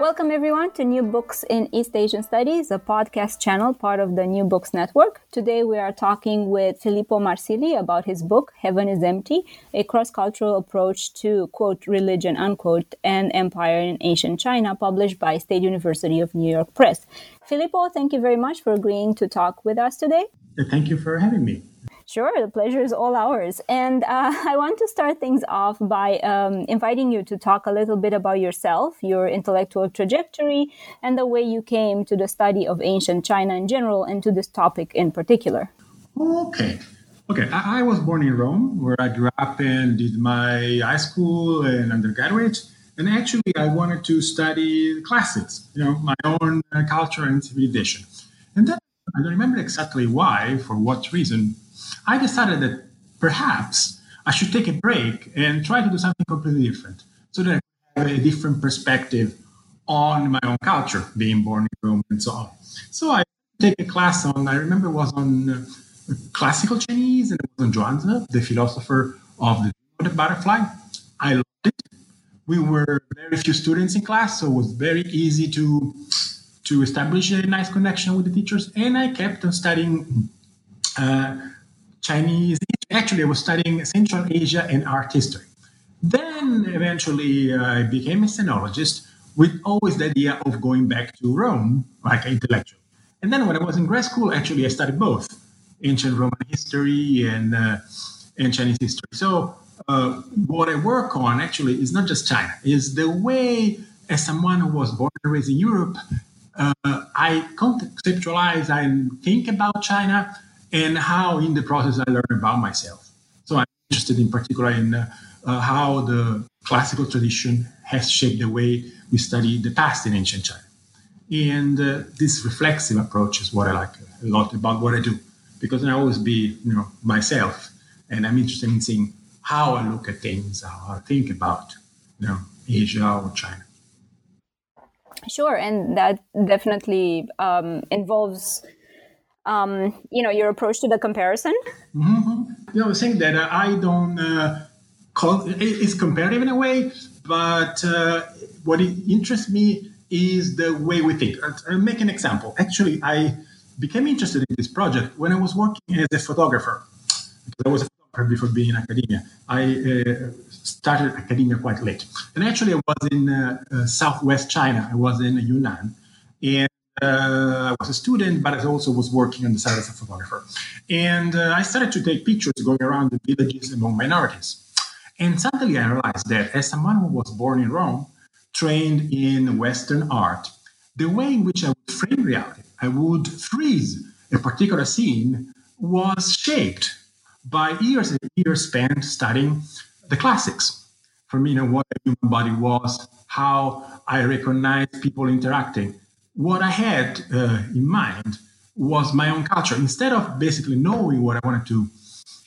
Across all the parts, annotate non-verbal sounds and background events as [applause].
Welcome, everyone, to New Books in East Asian Studies, a podcast channel part of the New Books Network. Today, we are talking with Filippo Marsili about his book, Heaven is Empty A Cross Cultural Approach to, quote, religion, unquote, and empire in ancient China, published by State University of New York Press. Filippo, thank you very much for agreeing to talk with us today. Thank you for having me. Sure, the pleasure is all ours. And uh, [laughs] I want to start things off by um, inviting you to talk a little bit about yourself, your intellectual trajectory, and the way you came to the study of ancient China in general and to this topic in particular. Okay. Okay, I, I was born in Rome, where I grew up and did my high school and undergraduate. And actually, I wanted to study classics, you know, my own uh, culture and civilization. And then I don't remember exactly why, for what reason, I decided that perhaps I should take a break and try to do something completely different so that I have a different perspective on my own culture, being born in Rome and so on. So I take a class on, I remember it was on uh, classical Chinese and it was on Zhuangzi, the philosopher of the, butterfly. I loved it. We were very few students in class, so it was very easy to to establish a nice connection with the teachers. And I kept on studying uh, Chinese. Actually, I was studying Central Asia and art history. Then eventually I became a sinologist with always the idea of going back to Rome, like an intellectual. And then when I was in grad school, actually, I studied both ancient Roman history and, uh, and Chinese history. So uh, what I work on actually is not just China, is the way as someone who was born and raised in Europe, uh, I conceptualize, I think about China and how in the process I learn about myself. So I'm interested in particular in uh, uh, how the classical tradition has shaped the way we study the past in ancient China. And uh, this reflexive approach is what I like a lot about what I do, because I always be, you know, myself, and I'm interested in seeing how I look at things, how I think about, you know, Asia or China. Sure, and that definitely um, involves um, you know your approach to the comparison mm-hmm. you know, I was saying that uh, I don't uh, call it's comparative in a way, but uh, what interests me is the way we think. I'll make an example. Actually, I became interested in this project when I was working as a photographer. I was a photographer before being in academia. I uh, started academia quite late, and actually, I was in uh, uh, Southwest China. I was in Yunnan, and uh, I was a student, but I also was working on the side as a photographer. And uh, I started to take pictures going around the villages among minorities. And suddenly I realized that as someone who was born in Rome, trained in Western art, the way in which I would frame reality, I would freeze a particular scene, was shaped by years and years spent studying the classics. For me, you know, what a human body was, how I recognized people interacting, what I had uh, in mind was my own culture. Instead of basically knowing what I wanted to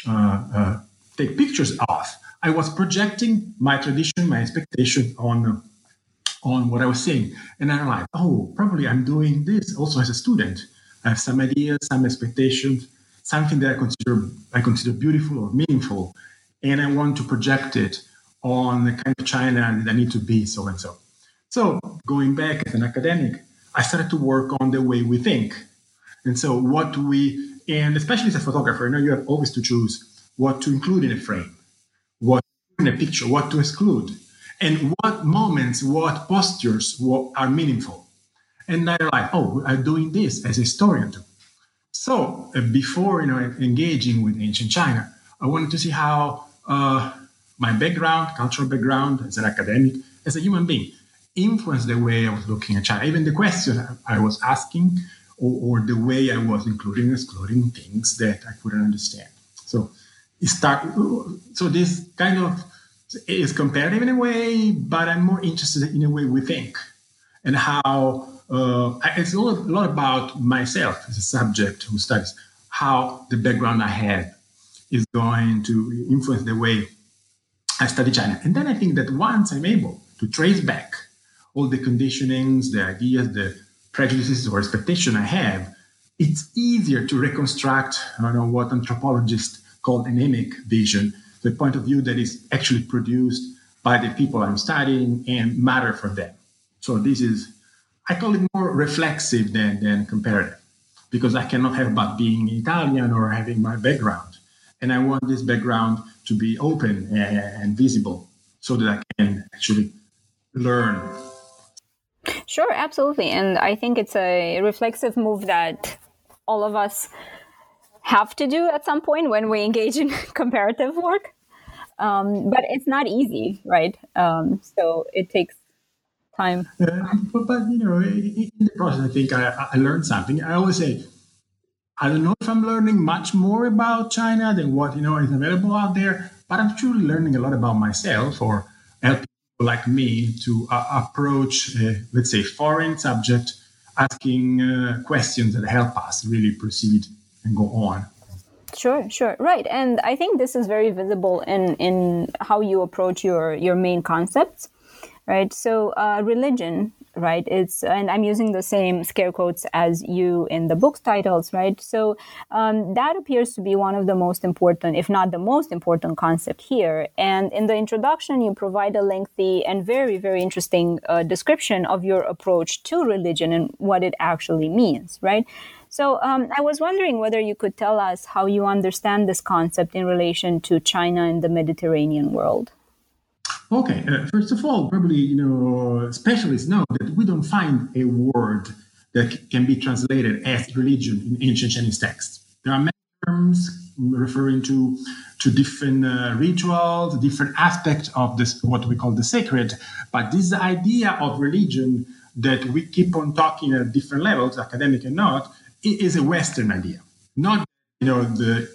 uh, uh, take pictures of, I was projecting my tradition, my expectation on on what I was seeing, and I realized, oh, probably I'm doing this also as a student. I have some ideas, some expectations, something that I consider I consider beautiful or meaningful, and I want to project it on the kind of China that I need to be so and so. So going back as an academic, I started to work on the way we think. And so, what we, and especially as a photographer, you know, you have always to choose what to include in a frame, what in a picture, what to exclude, and what moments, what postures what are meaningful. And I like, oh, I'm doing this as a historian too. So, uh, before you know engaging with ancient China, I wanted to see how uh, my background, cultural background, as an academic, as a human being, influenced the way I was looking at China. Even the question I was asking or, or the way I was including and excluding things that I couldn't understand. So it start so this kind of is comparative in a way, but I'm more interested in the way we think and how uh, it's a a lot about myself as a subject who studies how the background I have is going to influence the way I study China. And then I think that once I'm able to trace back all the conditionings, the ideas, the prejudices or expectation I have, it's easier to reconstruct I don't know what anthropologists call an emic vision, the point of view that is actually produced by the people I'm studying and matter for them. So this is, I call it more reflexive than, than comparative because I cannot have but being Italian or having my background. And I want this background to be open and visible so that I can actually learn. Sure, absolutely. And I think it's a reflexive move that all of us have to do at some point when we engage in [laughs] comparative work. Um, but it's not easy, right? Um, so it takes time. Uh, but, but, you know, in the process, I think I, I learned something. I always say, I don't know if I'm learning much more about China than what you know is available out there, but I'm truly learning a lot about myself or helping like me to uh, approach, uh, let's say, foreign subject, asking uh, questions that help us really proceed and go on. Sure, sure, right, and I think this is very visible in in how you approach your your main concepts, right? So, uh, religion right it's and i'm using the same scare quotes as you in the book titles right so um, that appears to be one of the most important if not the most important concept here and in the introduction you provide a lengthy and very very interesting uh, description of your approach to religion and what it actually means right so um, I was wondering whether you could tell us how you understand this concept in relation to China and the Mediterranean world. Okay, uh, first of all, probably you know specialists know that we don't find a word that can be translated as religion in ancient Chinese texts. There are many terms referring to to different uh, rituals, different aspects of this what we call the sacred. But this idea of religion that we keep on talking at different levels, academic and not, is a Western idea. Not you know the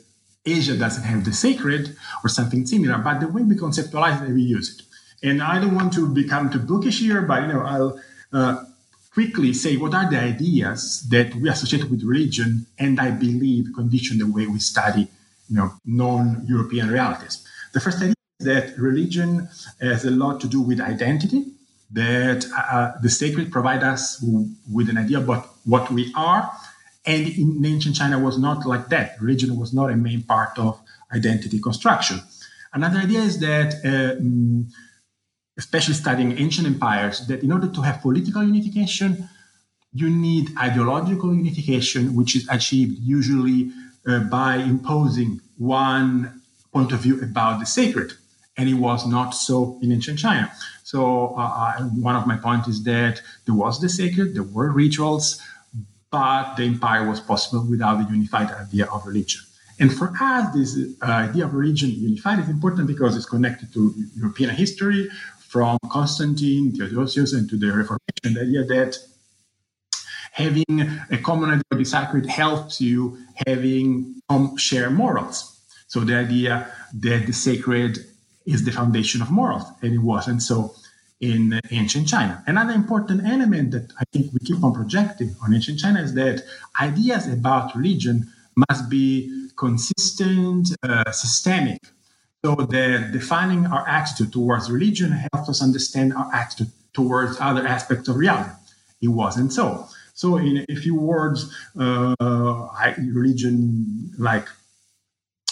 Asia doesn't have the sacred or something similar, but the way we conceptualize it, we use it. And I don't want to become too bookish here, but you know, I'll uh, quickly say what are the ideas that we associate with religion, and I believe condition the way we study, you know, non-European realities. The first idea is that religion has a lot to do with identity. That uh, the sacred provide us with an idea about what we are, and in ancient China was not like that. Religion was not a main part of identity construction. Another idea is that, uh, mm, especially studying ancient empires, that in order to have political unification, you need ideological unification, which is achieved usually uh, by imposing one point of view about the sacred. And it was not so in ancient China. So, uh, one of my points is that there was the sacred, there were rituals, but the empire was possible without the unified idea of religion. And for us, this uh, idea of religion unified is important because it's connected to European history, from Constantine, Theodosius, and to the Reformation. The idea that having a common idea of the sacred helps you having um, share morals. So the idea that the sacred is the foundation of morals, and it wasn't so in ancient China. Another important element that I think we keep on projecting on ancient China is that ideas about religion must be consistent, uh, systemic. So that defining our attitude towards religion helps us understand our attitude towards other aspects of reality. It wasn't so. So, in a few words, uh, religion, like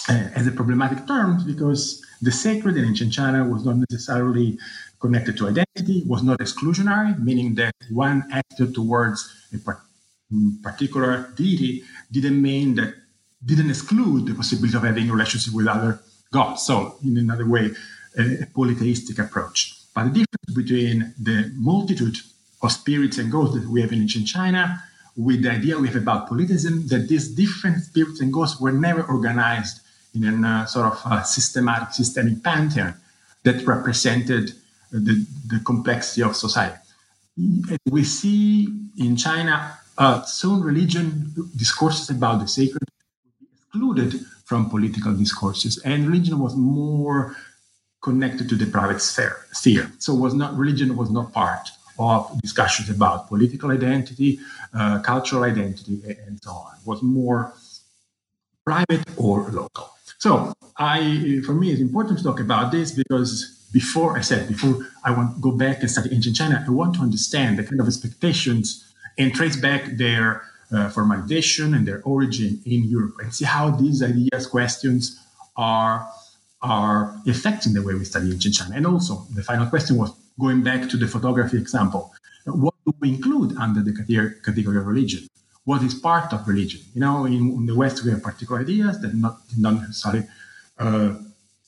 uh, as a problematic term, because the sacred in ancient China was not necessarily connected to identity, was not exclusionary, meaning that one acted towards a particular deity didn't mean that didn't exclude the possibility of having relationship with other gods. So, in another way, a, polytheistic approach. But the difference between the multitude of spirits and ghosts that we have in ancient China with the idea we have about polytheism, that these different spirits and ghosts were never organized in a uh, sort of uh, systematic, systemic pantheon that represented the, the complexity of society. We see in China uh, soon religion discourses about the sacred excluded from political discourses, and religion was more connected to the private sphere. sphere. So was not religion was not part of discussions about political identity, uh, cultural identity, and so on. It was more private or local. So I, for me, it's important to talk about this because before I said, before I want to go back and study ancient China, I want to understand the kind of expectations and trace back their uh, formalization and their origin in Europe and see how these ideas, questions are, are affecting the way we study ancient China. And also, the final question was going back to the photography example. what do we include under the category of religion? What is part of religion? You know, in, in the West, we have particular ideas that not, not necessarily uh,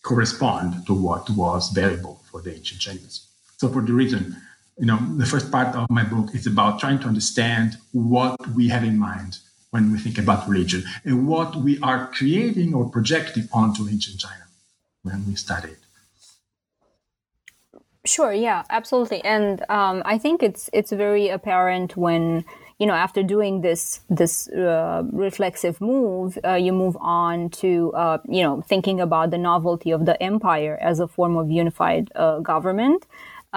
correspond to what was valuable for the ancient Chinese. So, for the reason, you know, the first part of my book is about trying to understand what we have in mind when we think about religion and what we are creating or projecting onto ancient China when we study it. Sure. Yeah. Absolutely. And um, I think it's it's very apparent when you know after doing this this uh, reflexive move, uh, you move on to uh, you know thinking about the novelty of the empire as a form of unified uh, government.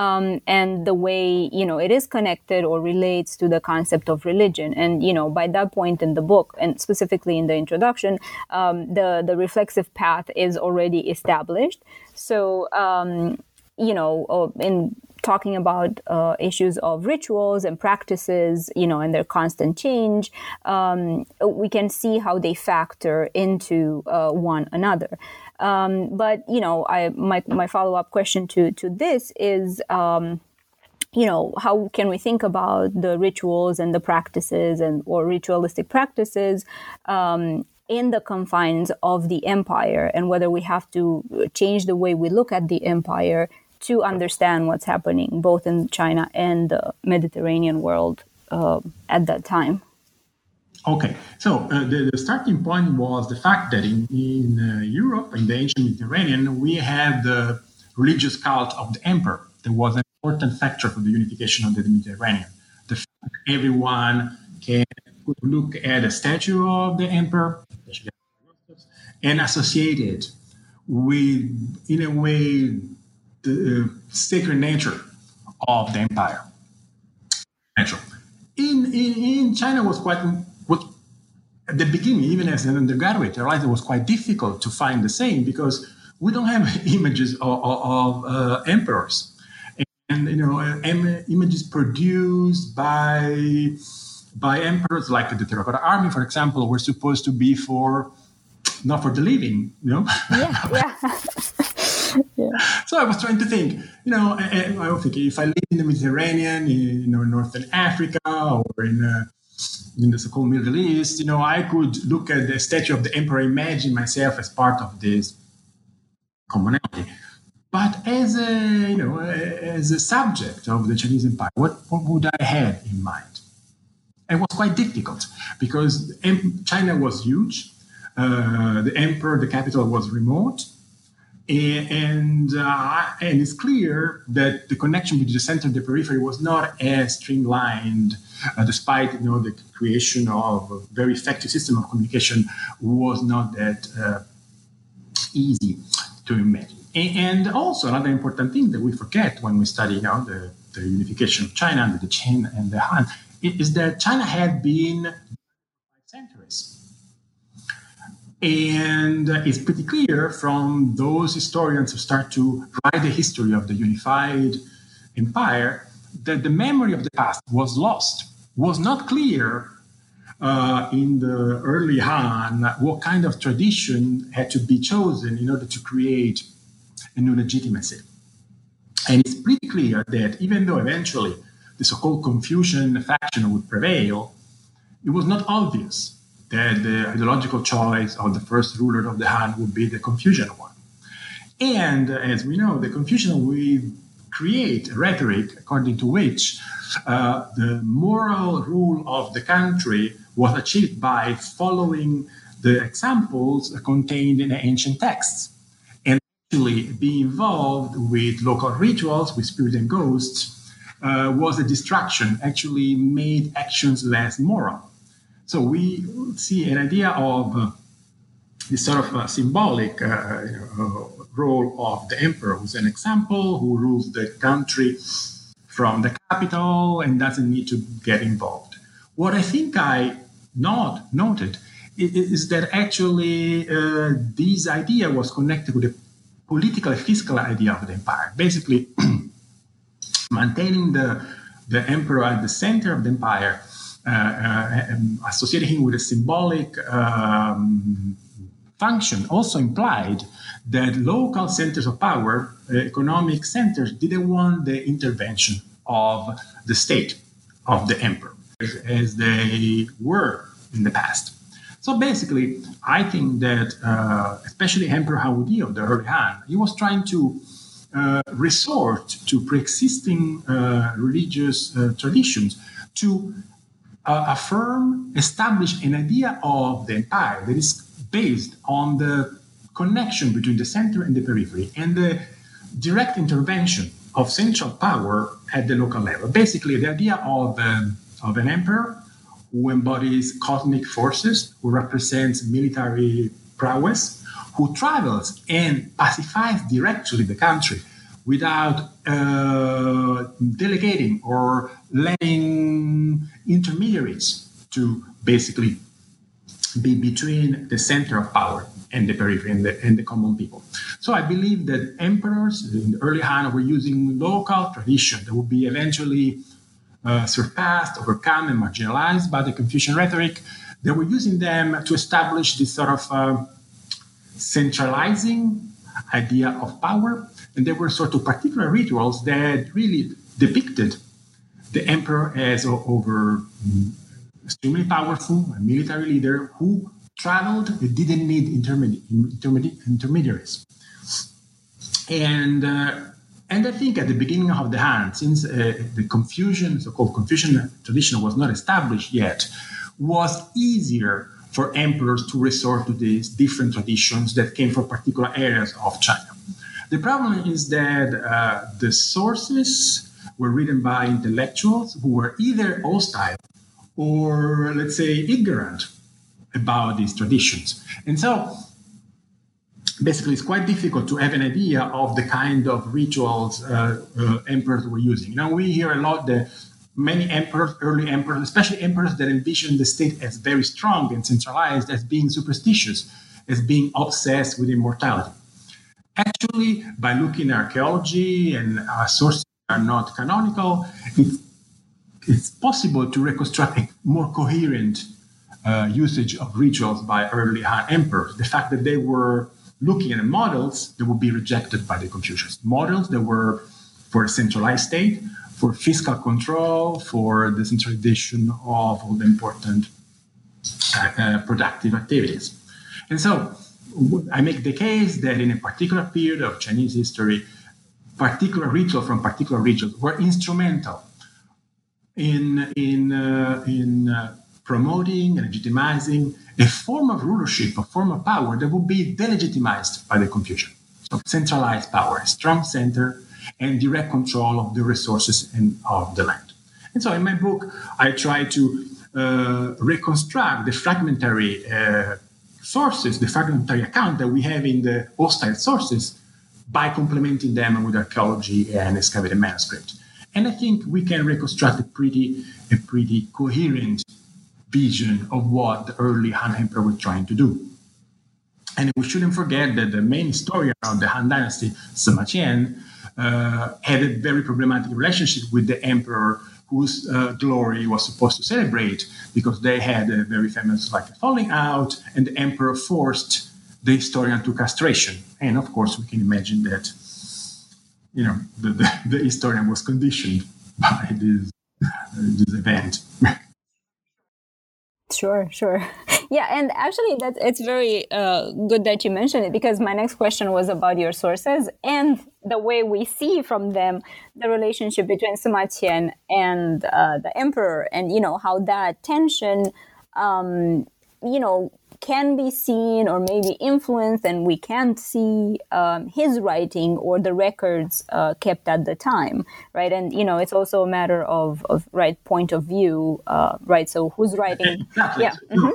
Um, and the way you know it is connected or relates to the concept of religion. And you know, by that point in the book, and specifically in the introduction, um, the the reflexive path is already established. So um, you know, uh, in talking about uh, issues of rituals and practices, you know, and their constant change, um, we can see how they factor into uh, one another. Um, but you know, I my my follow up question to to this is. Um, you know how can we think about the rituals and the practices and or ritualistic practices um, in the confines of the empire and whether we have to change the way we look at the empire to understand what's happening both in China and the Mediterranean world uh, at that time. Okay, so uh, the, the, starting point was the fact that in, in uh, Europe, in the ancient Mediterranean, we had the religious cult of the emperor. There was an important factor for the unification of the Mediterranean. The fact that everyone can look at a statue of the emperor and associate it with, in a way, the uh, sacred nature of the empire. Natural. In, in, in China was quite at the beginning, even as an undergraduate, I realized it was quite difficult to find the same because we don't have [laughs] images of, of, of uh, emperors, and you know, images produced by by emperors like the Terracotta Army, for example, were supposed to be for not for the living, you know. Yeah, [laughs] yeah. [laughs] yeah. So I was trying to think, you know, I, I was thinking if I live in the Mediterranean, in, you know, Northern Africa or in, uh, in the so-called Middle East, you know, I could look at the statue of the emperor, imagine myself as part of this commonality. But as a, you know, as a subject of the Chinese empire, what, what would I have in mind? It was quite difficult because China was huge. Uh, the emperor, the capital was remote and uh, and it's clear that the connection between the center and the periphery was not as streamlined, uh, despite you know the creation of a very effective system of communication was not that uh, easy to imagine. And also another important thing that we forget when we study you know the, the unification of China under the Qin and the Han is that China had been centuries and it's pretty clear from those historians who start to write the history of the unified empire that the memory of the past was lost, was not clear uh, in the early Han what kind of tradition had to be chosen in order to create a new legitimacy. And it's pretty clear that even though eventually the so called Confucian faction would prevail, it was not obvious that the ideological choice of the first ruler of the Han would be the Confucian one. And as we know, the Confucian will create a rhetoric according to which uh, the moral rule of the country was achieved by following the examples contained in ancient texts and actually be involved with local rituals with spirits and ghosts uh, was a distraction actually made actions less moral. So we see an idea of uh, this sort of uh, symbolic uh, role of the emperor, who's an example, who rules the country from the capital and doesn't need to get involved. What I think I not noted is that actually uh, this idea was connected with the political and fiscal idea of the empire. Basically, [clears throat] maintaining the, the emperor at the center of the empire uh, uh, um, associating him with a symbolic um, function also implied that local centers of power, uh, economic centers, didn't want the intervention of the state of the emperor as they were in the past. So basically, I think that uh, especially Emperor Wudi of the early Han, he was trying to uh, resort to pre-existing uh, religious uh, traditions to uh, affirm, establish an idea of the empire that is based on the connection between the center and the periphery and the direct intervention of central power at the local level. Basically, the idea of, um, of an emperor who embodies cosmic forces, who represents military prowess, who travels and pacifies directly the country without uh, delegating or letting intermediaries to basically be between the center of power and the periphery and the, and the common people. So I believe that emperors in the early Han were using local tradition that would be eventually uh, surpassed, overcome, and marginalized by the Confucian rhetoric. They were using them to establish this sort of uh, centralizing idea of power. And there were sort of particular rituals that really depicted the emperor as over extremely powerful, a military leader who traveled, it didn't need intermedi- intermedi- intermediaries. And, uh, and I think at the beginning of the Han, since uh, the Confucian, so-called Confucian tradition was not established yet, was easier for emperors to resort to these different traditions that came from particular areas of China. The problem is that uh, the sources were written by intellectuals who were either hostile or, let's say, ignorant about these traditions. And so, basically, it's quite difficult to have an idea of the kind of rituals uh, uh, emperors were using. You know, we hear a lot that many emperors, early emperors, especially emperors that envisioned the state as very strong and centralized, as being superstitious, as being obsessed with immortality. Actually, by looking at archaeology and our sources that are not canonical, it's, it's possible to reconstruct a more coherent uh, usage of rituals by early Han emperors. The fact that they were looking at models that would be rejected by the Confucians, models that were for a centralized state, for fiscal control, for the centralization of all the important uh, uh, productive activities. And so I make the case that in a particular period of Chinese history, particular rituals from particular regions were instrumental in, in, uh, in uh, promoting and legitimizing a form of rulership, a form of power that would be delegitimized by the Confucian. So centralized power, strong center, and direct control of the resources and of the land. And so in my book, I try to uh, reconstruct the fragmentary uh, sources, the fragmentary account that we have in the hostile sources by complementing them with archaeology and excavated manuscript. And I think we can reconstruct a pretty, a pretty coherent vision of what the early Han Emperor was trying to do. And we shouldn't forget that the main historian of the Han Dynasty, Sima Qian, uh, had a very problematic relationship with the emperor whose uh, glory was supposed to celebrate because they had a very famous like falling out and the emperor forced the historian to castration and of course we can imagine that you know the, the, the historian was conditioned [laughs] by this, uh, this event [laughs] Sure, sure. [laughs] Yeah, and actually, that it's very uh, good that you mentioned it because my next question was about your sources and the way we see from them the relationship between Sima Qian and uh, the emperor, and you know how that tension, um, you know, can be seen or maybe influenced, and we can't see um, his writing or the records uh, kept at the time, right? And you know, it's also a matter of, of right point of view, uh, right? So who's [laughs] writing? Exactly. Yeah. Mm-hmm.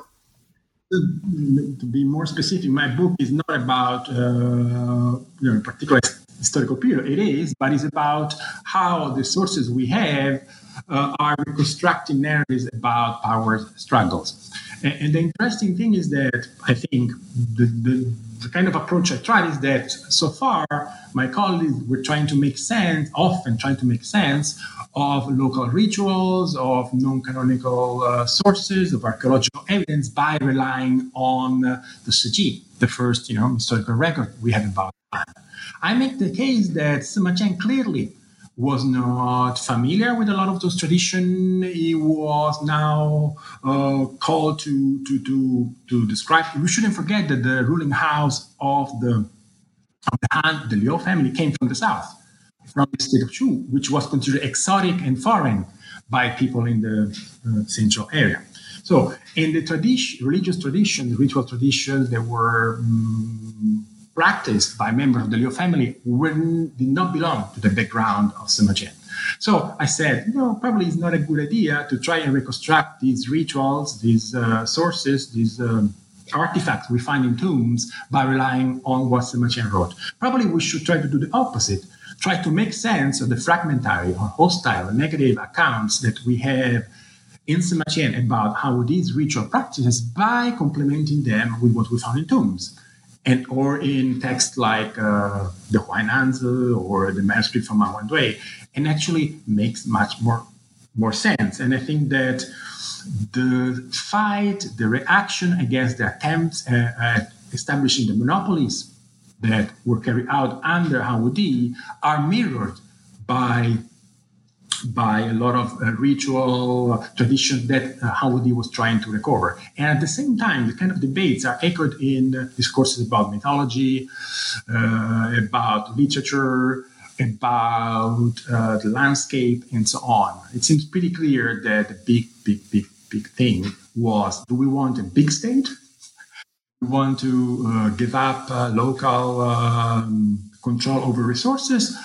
To be more specific, my book is not about uh, you know, a particular historical period. It is, but it's about how the sources we have uh, are reconstructing narratives about power struggles. And, and, the interesting thing is that I think the, the, the, kind of approach I tried is that so far my colleagues were trying to make sense, often trying to make sense of local rituals, of non-canonical uh, sources, of archaeological evidence by relying on uh, the Shiji, the first you know historical record we have about. I make the case that Sima Qian clearly was not familiar with a lot of those traditions. He was now uh, called to, to, to, to describe. We shouldn't forget that the ruling house of the, of the Han, the Liu family, came from the south, from the state of Chu, which was considered exotic and foreign by people in the uh, central area. So, in the tradition, religious traditions, ritual traditions, there were. Um, practiced by members of the Liu family did not belong to the background of Sima. So I said, know, probably it's not a good idea to try and reconstruct these rituals, these uh, sources, these um, artifacts we find in tombs by relying on what Sima wrote. Probably we should try to do the opposite, try to make sense of the fragmentary or hostile negative accounts that we have in Sima Qian about how these ritual practices by complementing them with what we found in tombs and or in texts like uh, the Huainanzi or the manuscript from Ma Wei, and actually makes much more more sense. And I think that the fight, the reaction against the attempts uh, at establishing the monopolies that were carried out under Han are mirrored by by a lot of uh, ritual uh, traditions that uh, Han was trying to recover. And at the same time, the kind of debates are echoed in uh, discourses about mythology, uh, about literature, about uh, the landscape, and so on. It seems pretty clear that the big, big, big, big thing was do we want a big state? We want to give up local um, control over resources?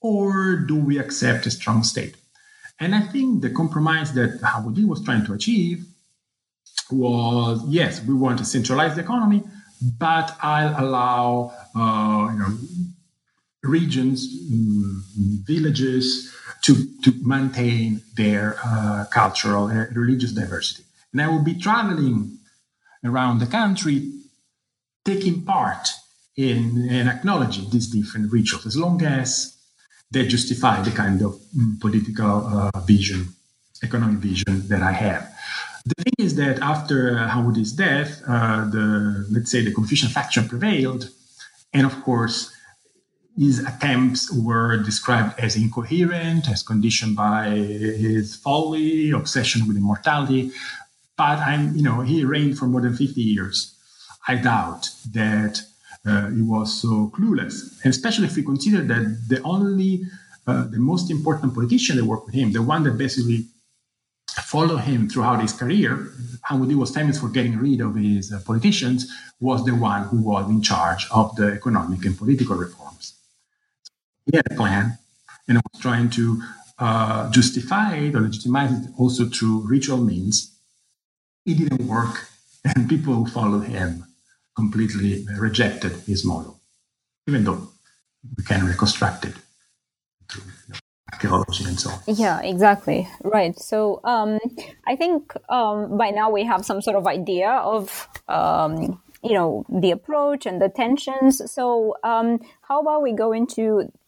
Or do we accept a strong state? And I think the compromise that Han Wudi was trying to achieve was yes, we want to centralize the economy, but I'll allow uh, you know regions, um, villages to, to maintain their uh, cultural and religious diversity. And I will be traveling around the country, taking part in, in acknowledging these different rituals, as long as that justify the kind of mm, political uh, vision, economic vision that I have. The thing is that after uh, Han Wudi's death, uh, the let's say the Confucian faction prevailed, and of course, his attempts were described as incoherent, as conditioned by his folly, obsession with immortality. But I'm, you know, he reigned for more than 50 years. I doubt that uh, he was so clueless. And especially if we consider that the only, uh, the most important politician that worked with him, the one that basically followed him throughout his career, Han Wudi was famous for getting rid of his uh, politicians, was the one who was in charge of the economic and political reforms. He had a plan and was trying to uh, justify it or legitimize it also through ritual means. It didn't work, and people followed him completely rejected his model, even though we can reconstruct it through archaeology and so on. Yeah, exactly. Right. So um, I think um, by now we have some sort of idea of. Um, you know the approach and the tensions so um, how about we go into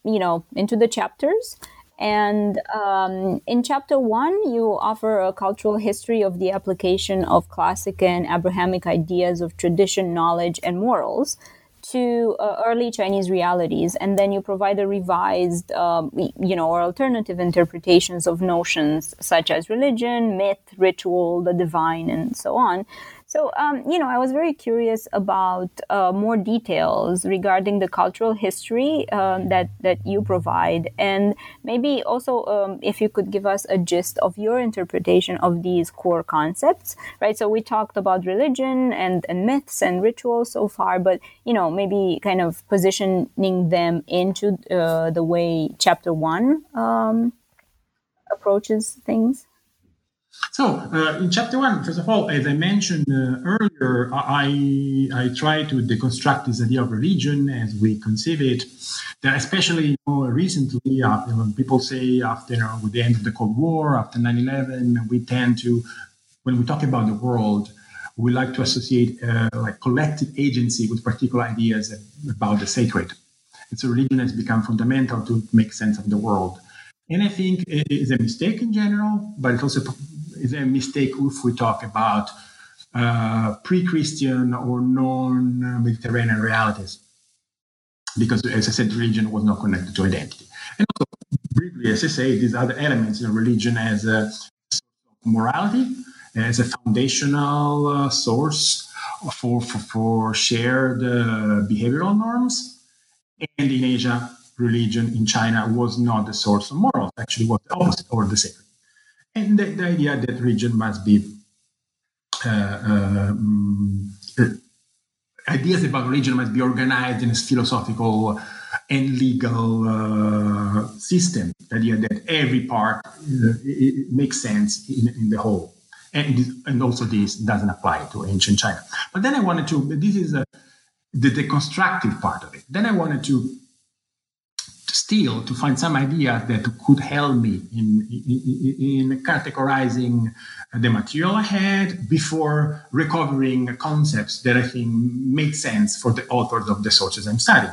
you know into the chapters and um, in chapter one, you offer a cultural history of the application of classic and Abrahamic ideas of tradition, knowledge, and morals to uh, early Chinese realities, and then you provide a revised, um, you know, or alternative interpretations of notions such as religion, myth, ritual, the divine, and so on. So, um, you know, I was very curious about uh, more details regarding the cultural history um, that that you provide, and maybe also um, if you could give us a gist of your interpretation of these core concepts, right? So we talked about religion and, and myths and rituals so far, but you know, maybe kind of positioning them into uh, the way Chapter One um, approaches things. So, uh, in chapter one, first of all, as I mentioned uh, earlier, I, I try to deconstruct this idea of religion as we conceive it. That especially know, recently, uh, when people say after with the end of the Cold War, after 9 11, we tend to, when we talk about the world, we like to associate uh, like collective agency with particular ideas about the sacred. And so religion has become fundamental to make sense of the world. And I think it is a mistake in general, but it also is a mistake if we talk about uh, pre-Christian or non-Mediterranean realities, because as I said, religion was not connected to identity. And also, briefly, as I say, these other elements in religion as a morality, as a foundational uh, source for, for, for shared uh, behavioral norms. And in Asia, religion in China was not the source of morals, actually was the opposite or the same. And the, the idea that religion must be uh, um, ideas about religion must be organized in a philosophical and legal uh, system. The idea that every part uh, makes sense in, in the whole. And, this, and also this doesn't apply to ancient China. But then I wanted to, this is a, the, the constructive part of it. Then I wanted to still to find some idea that could help me in, in, in, categorizing the material I had before recovering concepts that I think make sense for the authors of the sources I'm studying.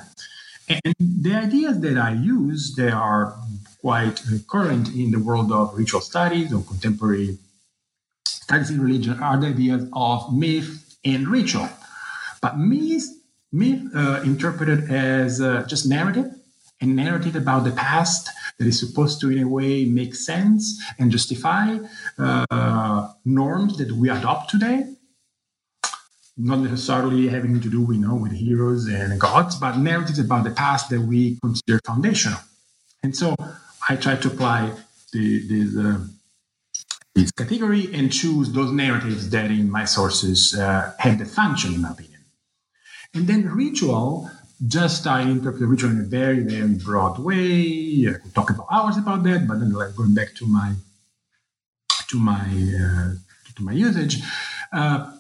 And the ideas that I use, they are quite current in the world of ritual studies or contemporary studies in religion, are the ideas of myth and ritual. But myth, myth uh, interpreted as uh, just narrative, a narrative about the past that is supposed to, in a way, make sense and justify uh, norms that we adopt today. Not necessarily having to do, you know, with heroes and gods, but narratives about the past that we consider foundational. And so I try to apply the, this, uh, this category and choose those narratives that in my sources uh, have the function, in my opinion. And then ritual just I interpret ritual in a very, very broad way. I could talk about hours about that, but then like going back to my to my uh, to my usage, uh,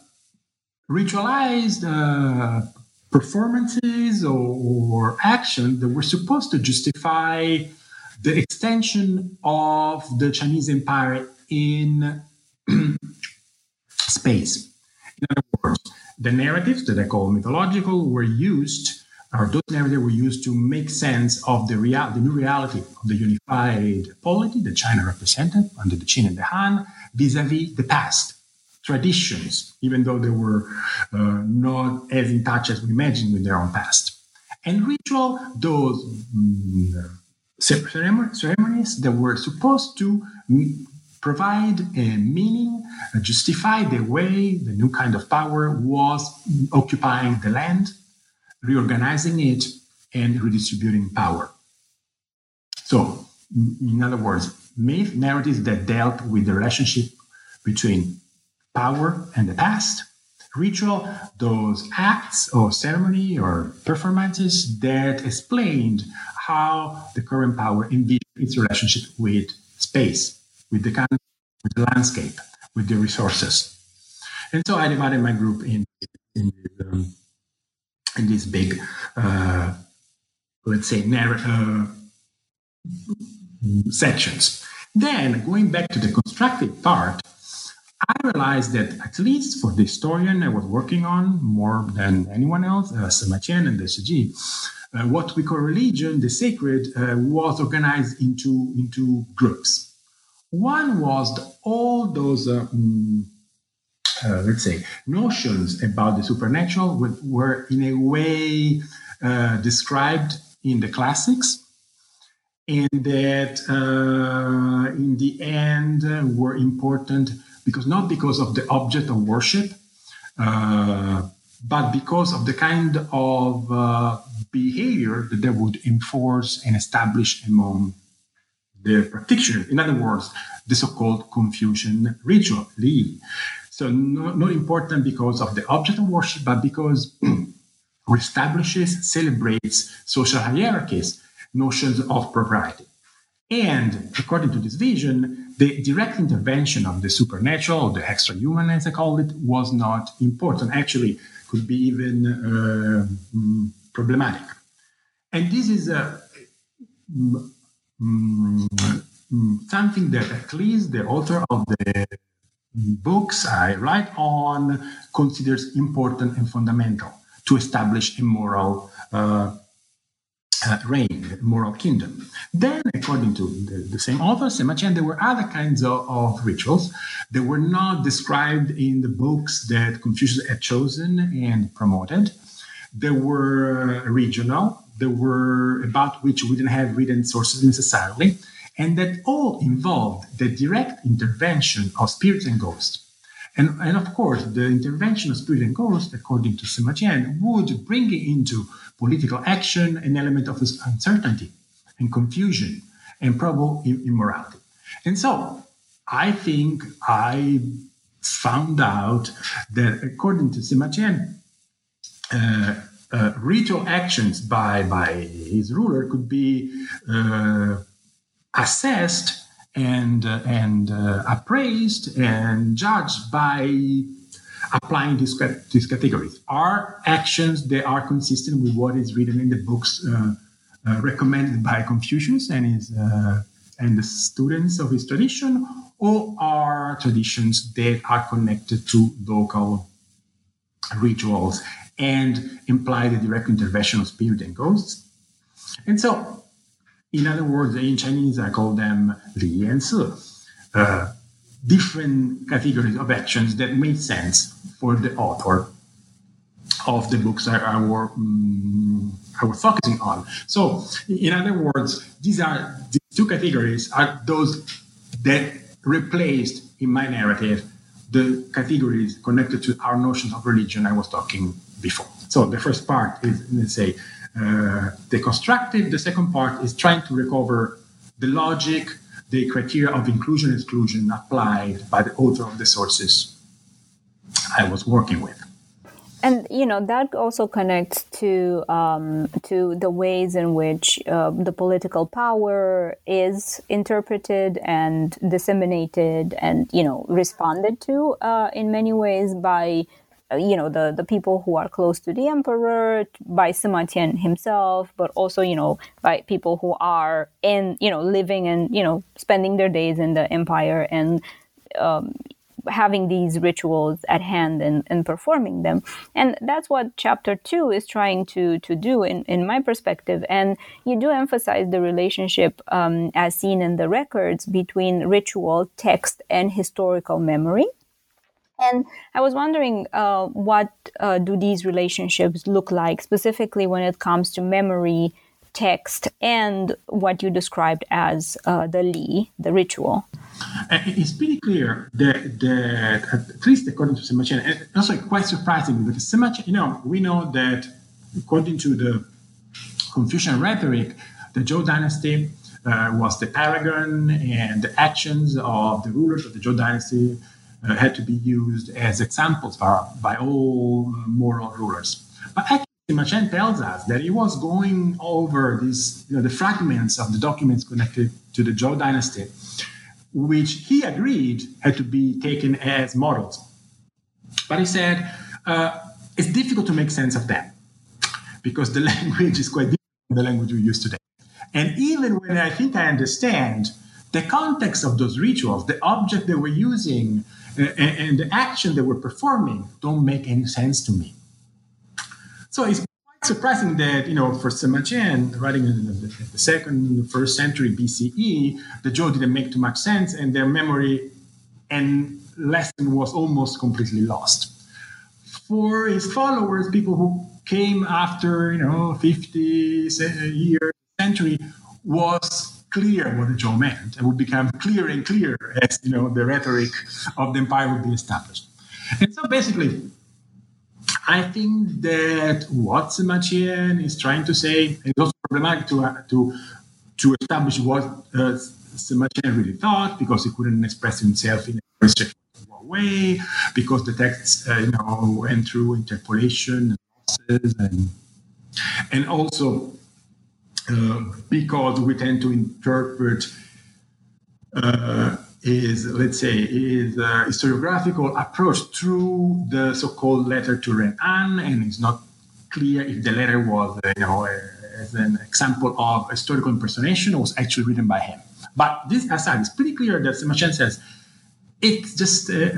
ritualized uh, performances or, or actions that were supposed to justify the extension of the Chinese empire in [clears throat] space. In other words, the narratives that I call mythological were used or those narratives were used to make sense of the, real, the new reality of the unified polity that China represented under the Qin and the Han vis-a-vis the past traditions, even though they were uh, not as in touch as we imagine with their own past. And ritual, those um, ceremonies that were supposed to provide a meaning, uh, justify the way the new kind of power was occupying the land reorganizing it, and redistributing power. So, in other words, myth narratives that dealt with the relationship between power and the past, ritual, those acts or ceremony or performances that explained how the current power envisioned its relationship with space, with the, with the landscape, with the resources. And so I divided my group in, in um, in these big, uh, let's say, narrow uh, sections. Then, going back to the constructive part, I realized that at least for the historian I was working on more than anyone else, uh, and the Shiji, uh, what we call religion, the sacred, uh, was organized into, into groups. One was the, all those uh, mm, uh, let's say, notions about the supernatural were, in a way uh, described in the classics, and that uh, in the end were important because not because of the object of worship, uh, but because of the kind of uh, behavior that they would enforce and establish among the practitioners. In other words, the so-called Confucian ritual. So not, not important because of the object of worship, but because [clears throat] establishes, celebrates social hierarchies, notions of propriety. And according to this vision, the direct intervention of the supernatural, or the extra-human, as I call it, was not important. Actually, could be even uh, mm, problematic. And this is a, mm, mm, something that at least the author of the books I write on considers important and fundamental to establish a moral uh, uh, reign, moral kingdom. Then, according to the, the same author, Sima Qian, there were other kinds of, of, rituals that were not described in the books that Confucius had chosen and promoted. They were regional, they were about which we didn't have written sources necessarily and that all involved the direct intervention of spirits and ghosts. And, and of course, the intervention of spirit and ghost, according to Sima Qian, would bring into political action an element of uncertainty and confusion and probable immorality. And so I think I found out that according to Sima Qian, uh, uh, ritual actions by, by his ruler could be uh, assessed and uh, and uh, appraised and judged by applying these, these categories. Are actions that are consistent with what is written in the books uh, uh recommended by Confucius and his uh, and the students of his tradition, or are traditions that are connected to local rituals and imply the direct intervention of spirit and ghosts? And so in other words, in Chinese, I call them Li and Si, uh, different categories of actions that made sense for the author of the books I, I, were, um, I was focusing on. So, in other words, these are two categories are those that replaced in my narrative the categories connected to our notions of religion I was talking before. So, the first part is, let's say, deconstructive. The second part is trying to recover the logic, the criteria of inclusion exclusion applied by the author of the sources I was working with. And you know that also connects to um, to the ways in which uh, the political power is interpreted and disseminated, and you know responded to uh, in many ways by uh, you know the the people who are close to the emperor by Sima Qian himself but also you know by people who are in you know living and you know spending their days in the empire and um, having these rituals at hand and, and performing them. And that's what chapter two is trying to to do in, in my perspective. And you do emphasize the relationship um, as seen in the records between ritual text and historical memory and I was wondering, uh, what uh, do these relationships look like specifically when it comes to memory, text, and what you described as uh, the Li, the ritual? Uh, it's pretty clear that, that at least according to Sima Qian, and also quite surprising because Sima Qian, you know, we know that according to the Confucian rhetoric, the Zhou dynasty uh, was the paragon and the actions of the rulers of the Zhou dynasty uh, had to be used as examples by, by all moral rulers. But actually, Qian tells us that he was going over these, you know, the fragments of the documents connected to the Zhou dynasty, which he agreed had to be taken as models. But he said uh, it's difficult to make sense of them because the [laughs] language is quite different from the language we use today. And even when I think I understand the context of those rituals, the object they were using, and, the action that we're performing don't make any sense to me. So it's quite surprising that, you know, for Sima writing in the, the second, first century BCE, the Zhou didn't make too much sense and their memory and lesson was almost completely lost. For his followers, people who came after, you know, 50 years, century, was clear what the Zhou meant and would become clearer and clearer as you know the rhetoric of the empire would be established. And so basically, I think that what Sima Qian is trying to say, it's also problematic to, uh, to, to establish what uh, Sima Qian really thought, because he couldn't express himself in a way, because the texts uh, you know, went through interpolation and, losses and and also because we tend to interpret uh, is, let's say, is a historiographical approach through the so-called letter to Ren An, and it's not clear if the letter was, uh, you know, as an example of historical impersonation or was actually written by him. But this aside, it's pretty clear that Qian says it's just uh,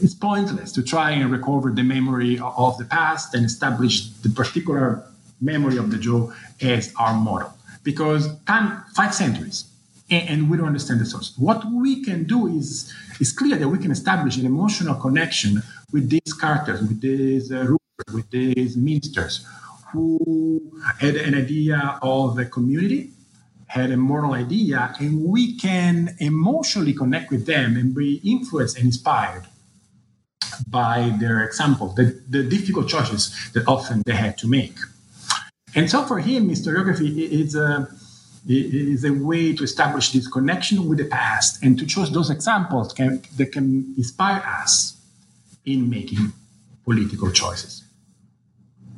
it's pointless to try and recover the memory of the past and establish the particular memory of the Zhou as our model because time five centuries and, and, we don't understand the source. What we can do is is clear that we can establish an emotional connection with these characters, with these uh, rulers, with these ministers who had an idea of a community, had a moral idea and we can emotionally connect with them and be influenced and inspired by their example, the, the difficult choices that often they had to make. And so for him, historiography is a, is a way to establish this connection with the past and to choose those examples can, that can inspire us in making political choices.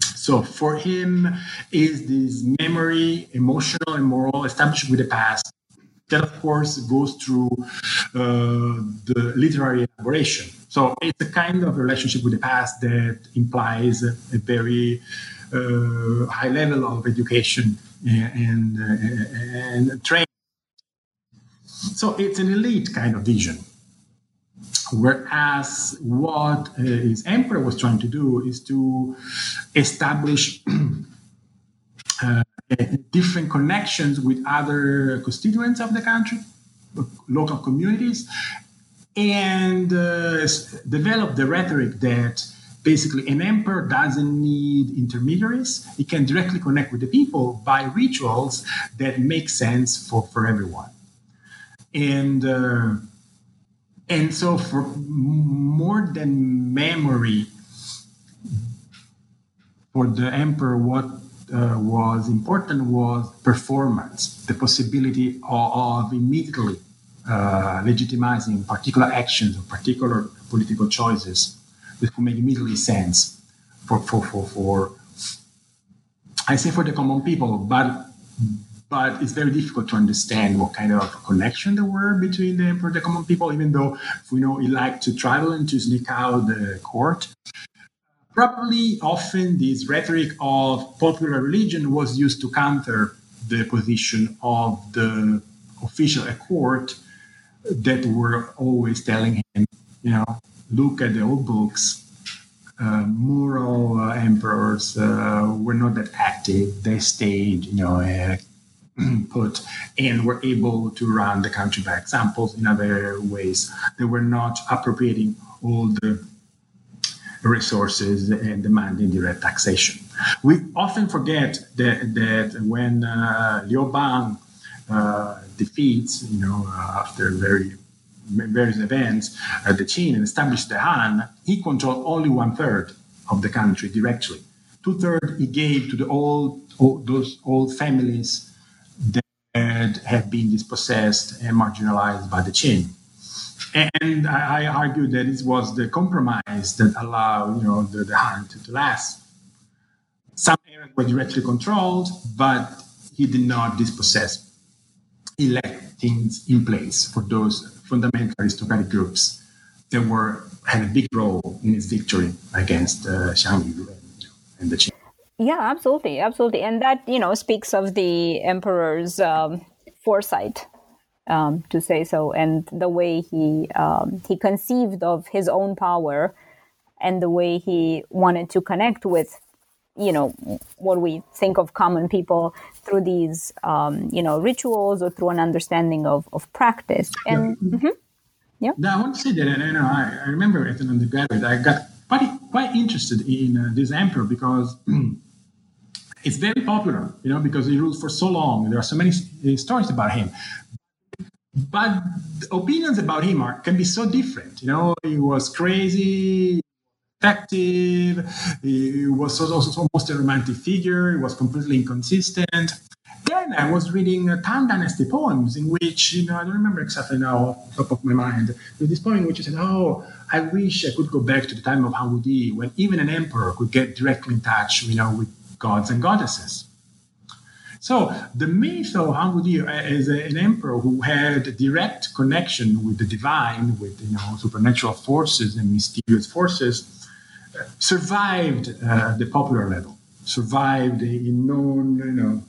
So for him, is this memory, emotional and moral, established with the past, that of course goes through uh, the literary elaboration. So it's a kind of relationship with the past that implies a, a very high level of education and, and, and training. So it's an elite kind of vision. Whereas what uh, his emperor was trying to do is to establish [clears throat] uh, different connections with other constituents of the country, local communities, and uh, develop the rhetoric that basically an emperor doesn't need intermediaries. He can directly connect with the people by rituals that make sense for, for everyone. And uh, and so for more than memory for the emperor what uh, was important was performance the possibility of, of immediately uh, legitimizing particular actions or particular political choices that could make immediately sense for, for, for, for I say for the common people, but but it's very difficult to understand what kind of connection there were between the emperor and the common people, even though we know he liked to travel and to sneak out the court. Probably often this rhetoric of popular religion was used to counter the position of the official at court that were always telling him, you know, look at the old books. Uh, moral uh, emperors uh, were not that active. They stayed, you know, uh, [clears throat] put and were able to run the country by examples in other ways. They were not appropriating all the resources and demanding direct taxation. We often forget that, that when uh, Liu Bang uh, defeats, you know, after very various events, uh, the Qin and established the Han, he controlled only one third of the country directly. Two thirds he gave to the old, old those old families that have been dispossessed and marginalized by the Qin. And I, argue that it was the compromise that allowed, you know, the, the Han to, to last. Some areas were directly controlled, but he did not dispossess. Things in place for those fundamental aristocratic groups that were had a big role in his victory against uh, Xiang Yu and, the Qin. Yeah, absolutely, absolutely, and that you know speaks of the emperor's um, foresight, um, to say so, and the way he um, he conceived of his own power, and the way he wanted to connect with, you know, what we think of common people through these, um, you know, rituals or through an understanding of of practice. And yeah. Mm-hmm. yeah. Now, I want to say that you know I, I remember as an undergraduate I got quite quite interested in uh, this emperor because. [clears throat] it's very popular, you know, because he ruled for so long. There are so many stories about him. But opinions about him are, can be so different. You know, he was crazy, effective. He was also almost a romantic figure. He was completely inconsistent. Then I was reading uh, Tang Dynasty poems in which, you know, I don't remember exactly now off top of my mind. There's this poem in which he said, Oh, I wish I could go back to the time of Han Wudi when even an emperor could get directly in touch, you know, with gods and goddesses. So the myth of Han Wudi as an emperor who had a direct connection with the divine, with you know supernatural forces and mysterious forces, survived uh, the popular level, survived in known you know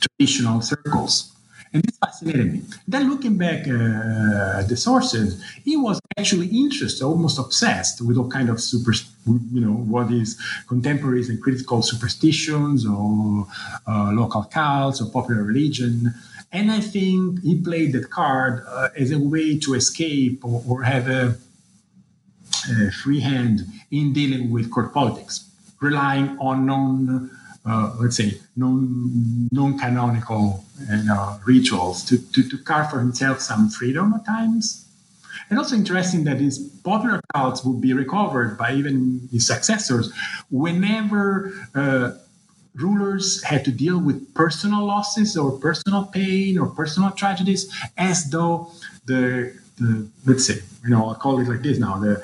traditional circles. And this fascinated me. Then looking back uh, at the sources, he was actually interested, almost obsessed with all kind of super, you know, what is contemporaries and critical superstitions or uh, local cults or popular religion. And I think he played that card uh, as a way to escape or, or have a, a, free hand in dealing with court politics, relying on non, uh, let's say, non, non-canonical know, rituals to, to, to carve for himself some freedom at times. And also interesting that his popular cults would be recovered by even his successors whenever uh, rulers had to deal with personal losses or personal pain or personal tragedies, as though the, the let's say, you know, I'll call it like this now, the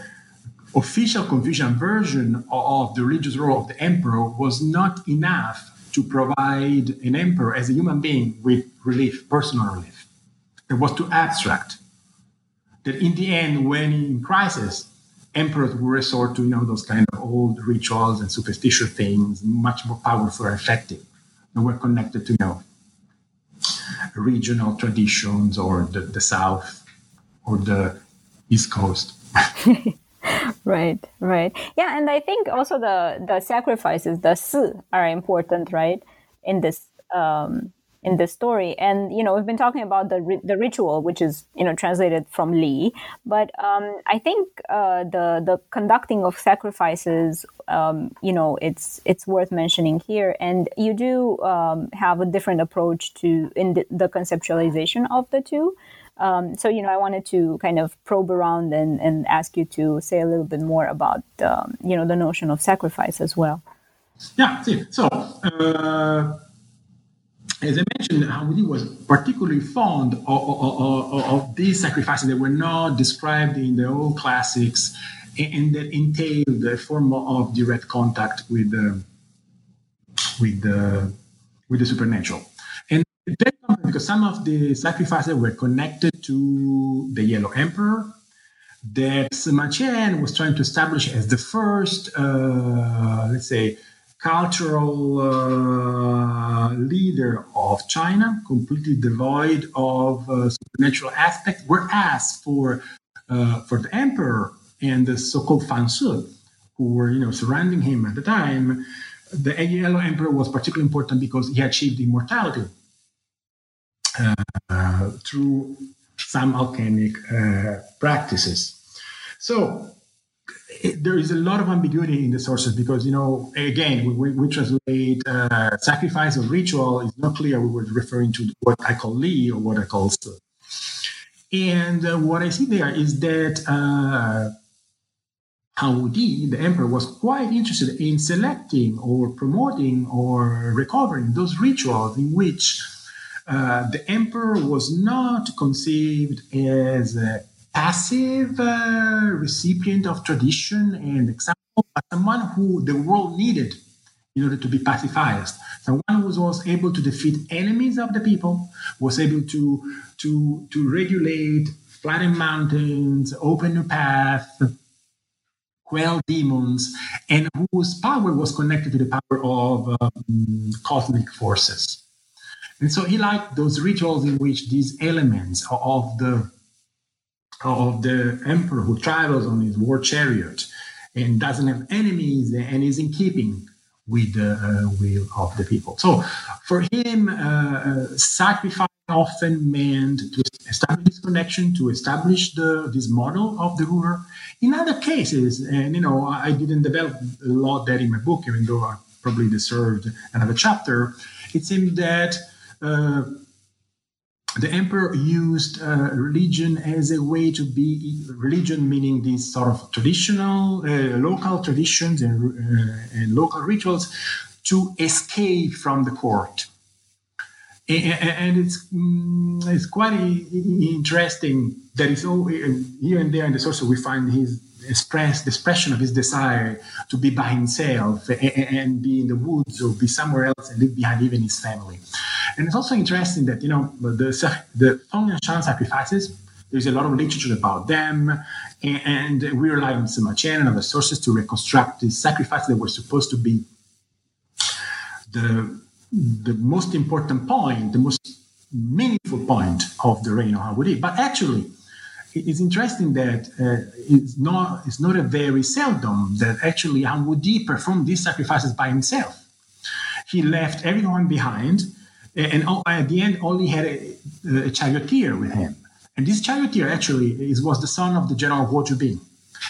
official Confucian version of the religious role of the emperor was not enough to provide an emperor as a human being with relief, personal relief. It was too abstract. That in the end, when in crisis, emperors would resort to you know those kind of old rituals and superstitious things, much more powerful and effective, and were connected to you know regional traditions or the, the south or the east coast. [laughs] right, right. Yeah, and I think also the the sacrifices, the si, are important, right? In this um, in this story, and you know, we've been talking about the the ritual, which is you know translated from Li, but um, I think uh, the the conducting of sacrifices, um, you know, it's it's worth mentioning here, and you do um, have a different approach to in the, the conceptualization of the two. Um, so, you know, I wanted to kind of probe around and, and ask you to say a little bit more about, um, you know, the notion of sacrifice as well. Yeah, see. So, uh, as I mentioned, Han Wudi was particularly fond of, of, of, of, these sacrifices that were not described in the old classics and, that entailed a form of direct contact with the, with the, with the supernatural because some of the sacrifices were connected to the Yellow Emperor that Sima Qian was trying to establish as the first, uh, let's say, cultural uh, leader of China, completely devoid of uh, supernatural aspects, whereas for uh, for the emperor and the so-called fangshi, who were you know surrounding him at the time, the Yellow Emperor was particularly important because he achieved immortality through some alchemic uh, practices. So it, there is a lot of ambiguity in the sources because you know again when we, we translate uh, sacrifice or ritual it's not clear we were referring to what i call li or what i call si and uh, what i see there is that uh, Han Wudi, the emperor, was quite interested in selecting or promoting or recovering those rituals in which uh, the emperor was not conceived as a passive uh, recipient of tradition and example, but someone who the world needed in order to be pacifist. Someone who was able to defeat enemies of the people, was able to, to, to regulate, flatten mountains, open new paths, quell demons, and whose power was connected to the power of um, cosmic forces. And so he liked those rituals in which these elements of the of the emperor who travels on his war chariot and doesn't have enemies and is in keeping with the uh, will of the people. So for him, uh, uh, sacrifice often meant to establish this connection, to establish the this model of the ruler. In other cases, and you know, I didn't develop a lot that in my book, even though I probably deserved another chapter. It seemed that the emperor used uh, religion as a way to be religion, meaning these sort of traditional, uh, local traditions and, uh, and, local rituals, to escape from the court. And it's mm, it's quite interesting that it's all here and there in the source we find his express the expression of his desire to be by himself and be in the woods or be somewhere else and leave behind even his family. And it's also interesting that, you know, the, the Feng Shan sacrifices, there's a lot of literature about them. And, we rely on Sima Qian and other sources to reconstruct the sacrifices that were supposed to be the, the most important point, the most meaningful point of the reign of Han Wudi. But actually, it's interesting that uh, it's not it's not a very seldom that actually Han Wudi performed these sacrifices by himself. He left everyone behind and at the end only had a, a charioteer with him. And this charioteer actually is, was the son of the general Huo Qubing.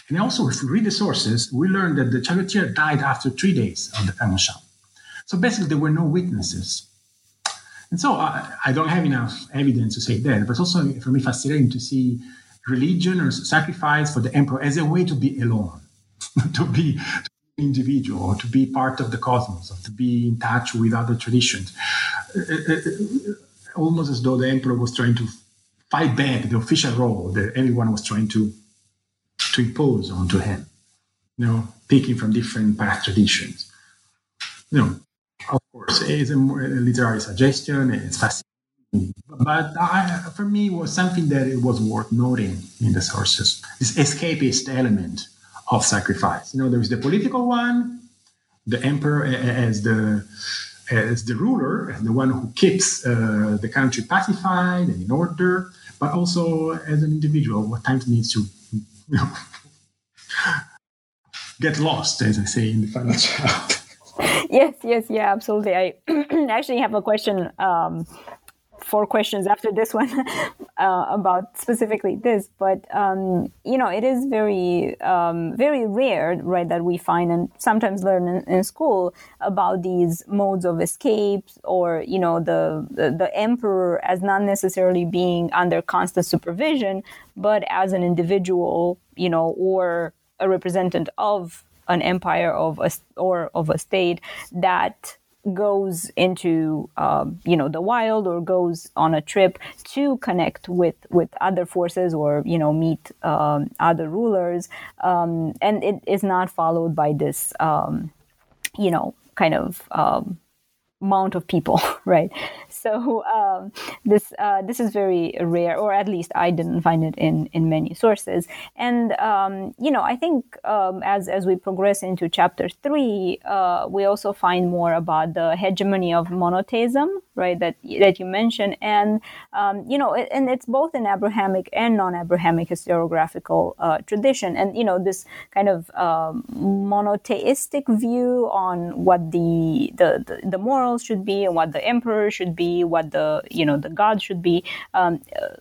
And also, if we read the sources, we learn that the charioteer died after three days of the Shan. So basically, there were no witnesses. And so I, I don't have enough evidence to say that, but also for me fascinating to see religion or sacrifice for the emperor as a way to be alone, [laughs] to be, be individual, or to be part of the cosmos, or to be in touch with other traditions. Uh, uh, almost as though the emperor was trying to fight back the official role that everyone was trying to to impose onto him. You know, picking from different past traditions. You know, of course, it's a, literary suggestion. It's fascinating, but I, for me, it was something that it was worth noting in the sources. This escapist element of sacrifice. You know, there is the political one, the emperor as the as the ruler, as the one who keeps uh, the country pacified and in order, but also as an individual, what times needs to you know, [laughs] get lost, as I say in the final child. [laughs] yes, yes, yeah, absolutely. I [clears throat] actually have a question um, four questions after this one [laughs] uh, about specifically this. But um, you know, it is very um, very rare, right, that we find and sometimes learn in, in, school about these modes of escape, or you know, the, the the emperor as not necessarily being under constant supervision, but as an individual, you know, or a representative of an empire of a or of a state that goes into um, you know the wild or goes on a trip to connect with with other forces or you know meet um, other rulers um, and it is not followed by this um, you know kind of um, amount of people, [laughs] right? [laughs] So um, this uh, this is very rare, or at least I didn't find it in in many sources. And um, you know, I think um, as as we progress into chapter three, uh, we also find more about the hegemony of monotheism, right? That that you mentioned, and um, you know, and it's both an Abrahamic and non-Abrahamic historiographical uh, tradition, and you know, this kind of um, monotheistic view on what the the the, the moral morals should be and what the emperor should be, what the you know the god should be. Um, uh,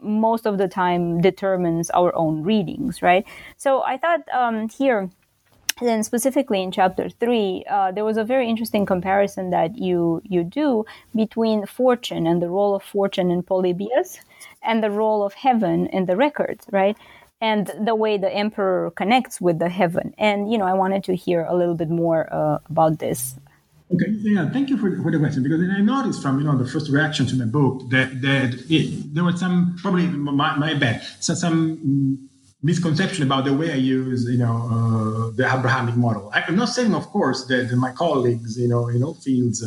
most of the time determines our own readings, right? So I thought um, here then specifically in chapter three, uh, there was a very interesting comparison that you you do between fortune and the role of fortune in Polybius and the role of heaven in the records, right? And the way the emperor connects with the heaven. And you know, I wanted to hear a little bit more uh, about this. Okay, yeah, thank you for, for the question because I noticed from you know the first reaction to my book that that it, there was some probably my, my bad so some misconception about the way I use you know uh, the Abrahamic model. I'm not saying, of course, that my colleagues you know in all fields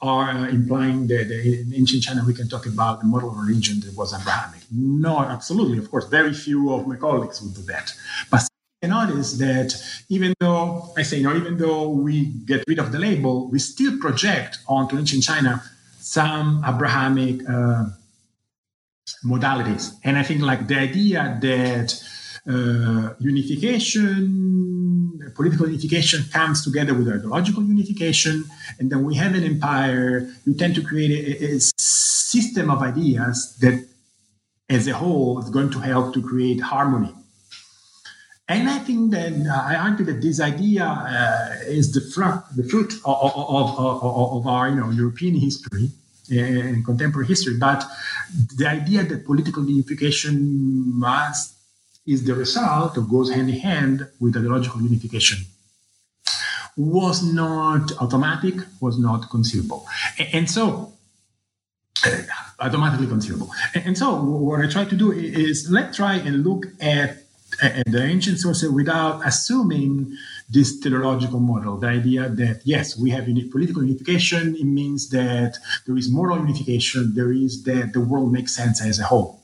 are implying that in ancient China we can talk about the model of religion that was Abrahamic. No, absolutely, of course, very few of my colleagues would do that, but notice that even though I say, you know, even though we get rid of the label, we still project onto ancient China some Abrahamic uh, modalities. And I think like the idea that uh, unification, political unification comes together with ideological unification, and then we have an empire, you tend to create a, a system of ideas that as a whole is going to help to create harmony and I think that uh, I argue that this idea uh, is the fruit, the fruit of, of, of, of, our you know, European history and contemporary history. But the idea that political unification must is the result or goes hand in hand with ideological unification was not automatic, was not conceivable. And, so uh, automatically conceivable. And so what I try to do is let's try and look at and the ancient sources without assuming this teleological model, the idea that yes, we have political unification, it means that there is moral unification, there is that the world makes sense as a whole.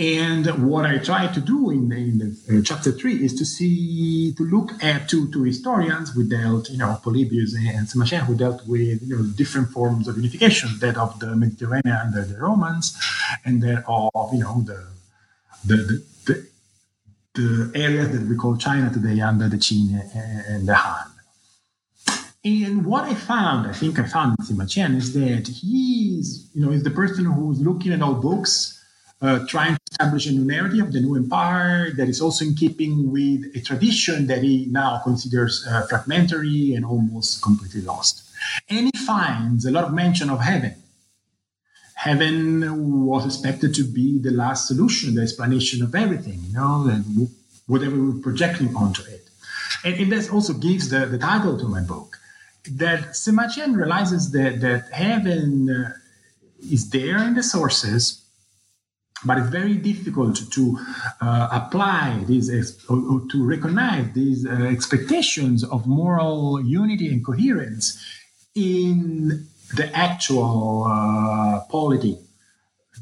And what I try to do in, in the, uh, chapter three is to see, to look at two, two historians who dealt, you know, Polybius and Sima Qian, who dealt with you know, different forms of unification, that of the Mediterranean under the Romans, and that of, you know, the the, the, the, areas that we call China today under the Qin and the Han. And what I found, I think I found in Sima Qian, is that he's, you know, is the person who's looking at all books uh, trying to establish a new narrative of the new empire that is also in keeping with a tradition that he now considers uh, fragmentary and almost completely lost. And he finds a lot of mention of heaven. Heaven was expected to be the last solution, the explanation of everything, you know, and whatever we're projecting onto it. And, and that also gives the, the title to my book that Sima Qian realizes that, that heaven uh, is there in the sources, but it's very difficult to uh, apply these or, to recognize these uh, expectations of moral unity and coherence in the actual uh, polity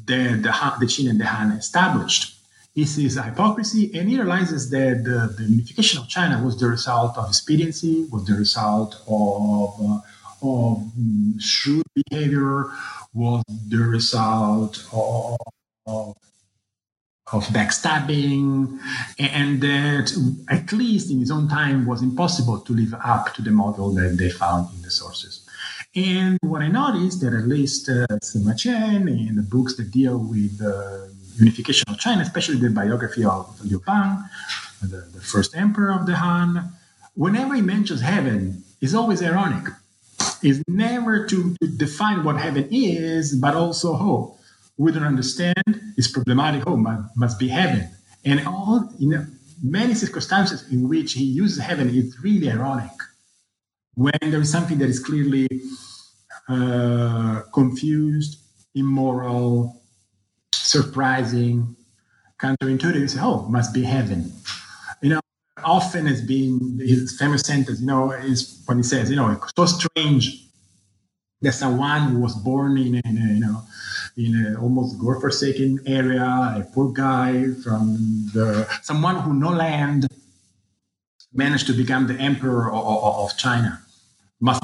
that the, the Qin and the Han established. This is hypocrisy, and he realizes that the, the, unification of China was the result of expediency, was the result of, uh, of um, shrewd behavior, was the result of, of, of backstabbing, and that at least in his own time was impossible to live up to the model that they found in the sources. And what I noticed that at least uh, Sima Qian in the books that deal with the unification of China, especially the biography of Liu Bang, the, the first emperor of the Han, whenever he mentions heaven, is always ironic. Is never to, to define what heaven is, but also, oh, we don't understand, it's problematic, oh, must, be heaven. And all, know, many circumstances in which he uses heaven is really ironic when there is something that is clearly uh, confused, immoral, surprising, counterintuitive, say, oh, must be heaven. You know, often has been his famous sentence, you know, is when he says, you know, so strange that someone who was born in a, in a you know, in an almost God-forsaken area, a poor guy from the someone who no land managed to become the emperor of, of, of China must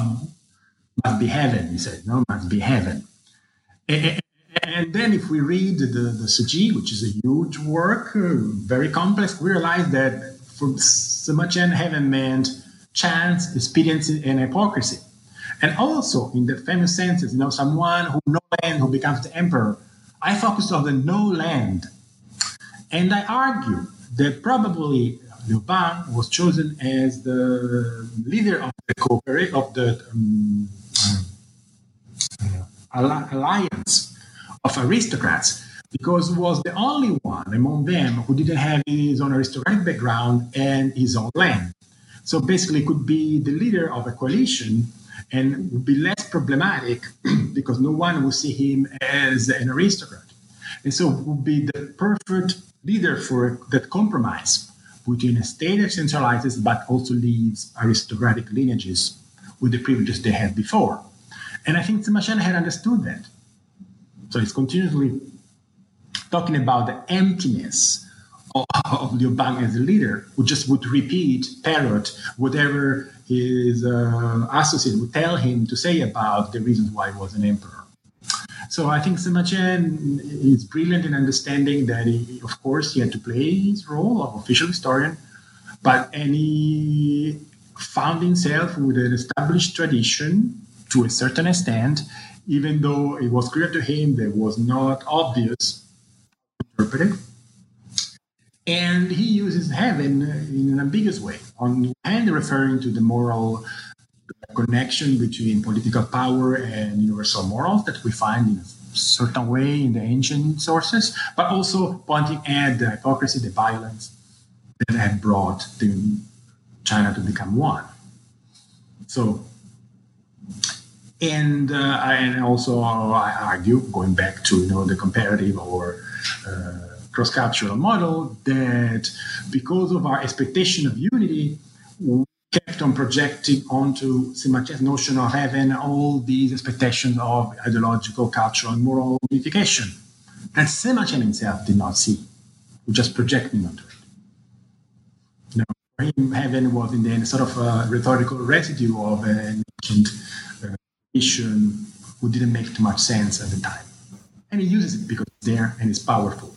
must be heaven. He said, no, must be heaven. And, then if we read the, the Shiji, which is a huge work, uh, very complex, we realize that for Sima heaven meant chance, expediency, and hypocrisy. And also in the famous senses, you know, someone who no land who becomes the emperor. I focus on the no land. And I argue that probably Liu Bang was chosen as the leader of the cooperation of the um, alliance of aristocrats because he was the only one among them who didn't have his own aristocratic background and his own land. So basically, could be the leader of a coalition and would be less problematic [clears throat] because no one would see him as an aristocrat. And so would be the perfect leader for that compromise between a state that centralizes but also leaves aristocratic lineages with the privileges they had before. And I think Qian had understood that. So he's continuously talking about the emptiness of, of Liu Bang as a leader, who just would repeat, parrot, whatever his uh, associate would tell him to say about the reasons why he was an emperor. So I think Sima Qian is brilliant in understanding that, he, of course, he had to play his role of official historian, but any found himself with an established tradition to a certain extent, even though it was clear to him that was not obvious interpreted. And he uses heaven in an ambiguous way. On hand, referring to the moral connection between political power and universal morals that we find in a certain way in the ancient sources, but also pointing at the hypocrisy, the violence that had brought China to become one. So, and uh, and also I argue, going back to you know the comparative or uh, cross-cultural model, that because of our expectation of unity, we kept on projecting onto Sima Qian's notion of heaven all these expectations of ideological, cultural, and moral unification that Sima Qian himself did not see. We just projecting onto it You know, for him, heaven was in the end sort of a rhetorical residue of an ancient uh, who didn't make too much sense at the time. And he uses it because it's there and it's powerful.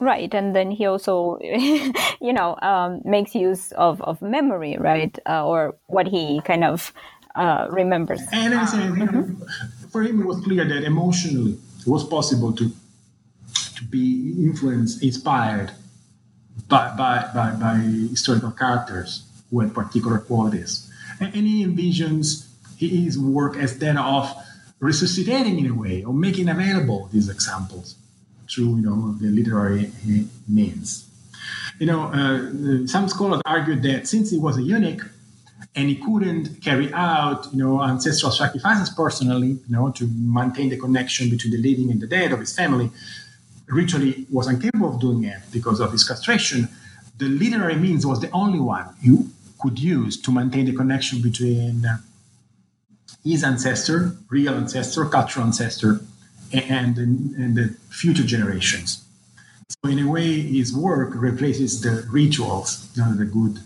Right, and then he also, [laughs] you know, um, makes use of, of memory, right, uh, or what he kind of uh, remembers. And say, mm-hmm. for him, it was clear that emotionally it was possible to to be influenced, inspired by, by, by, by historical characters who had particular qualities. And, and he envisions his work as that of resuscitating in a way or making available these examples through you know the literary means. You know, uh, some scholars argued that since he was a eunuch and he couldn't carry out you know ancestral sacrifices personally, you know, to maintain the connection between the living and the dead of his family, ritually was incapable of doing it because of his castration. The literary means was the only one you could use to maintain the connection between uh, his ancestor, real ancestor, cultural ancestor, and, and, the future generations. So in a way, his work replaces the rituals you know, the good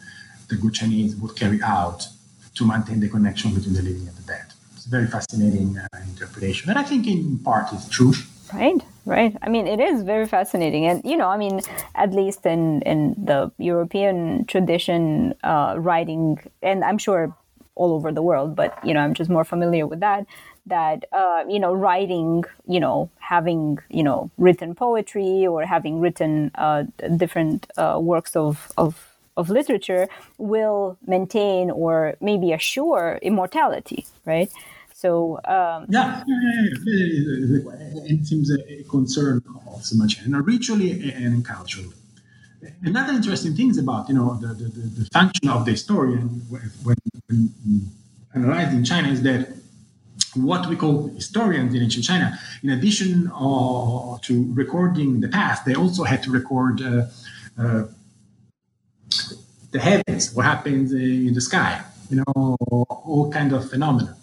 the good Chinese would carry out to maintain the connection between the living and the dead. It's a very fascinating uh, interpretation, and I think in part it's true. Right, right. I mean, it is very fascinating, and you know, I mean, at least in in the European tradition, uh, writing, and I'm sure all over the world, but you know, I'm just more familiar with that. That uh, you know, writing, you know, having you know, written poetry or having written uh, different uh, works of of of literature will maintain or maybe assure immortality, right? So um, yeah, it seems a, concern of so much, and ritually and culturally. Another interesting thing is about you know the, the, the function of the historian when, when analyzed in China is that what we call historians in ancient China, in addition uh, to recording the past, they also had to record uh, uh, the heavens, what happens in the sky, you know, all kind of phenomena.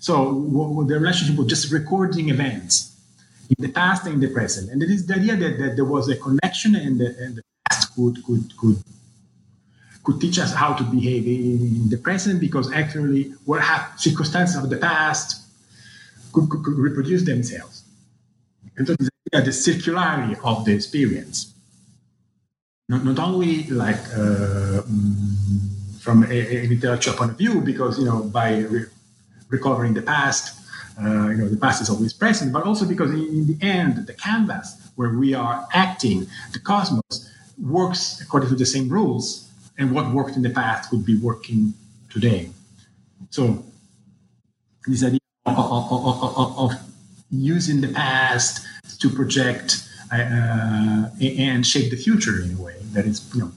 So the relationship was just recording events in the past and in the present. And it is the idea that, that there was a connection and the, and the could, could, could, could teach us how to behave in the present because actually what happened, circumstances of the past could, could, could reproduce themselves. And so the circularity of the experience not, not only like uh, mm, from a, an intellectual point of view, because you know by re- recovering the past, uh, you know the past is always present, but also because in, in, the end, the canvas where we are acting, the cosmos works according to the same rules, and what worked in the past could be working today. So this idea of, of, of, of using the past to project uh, and shape the future in a way that is, you know,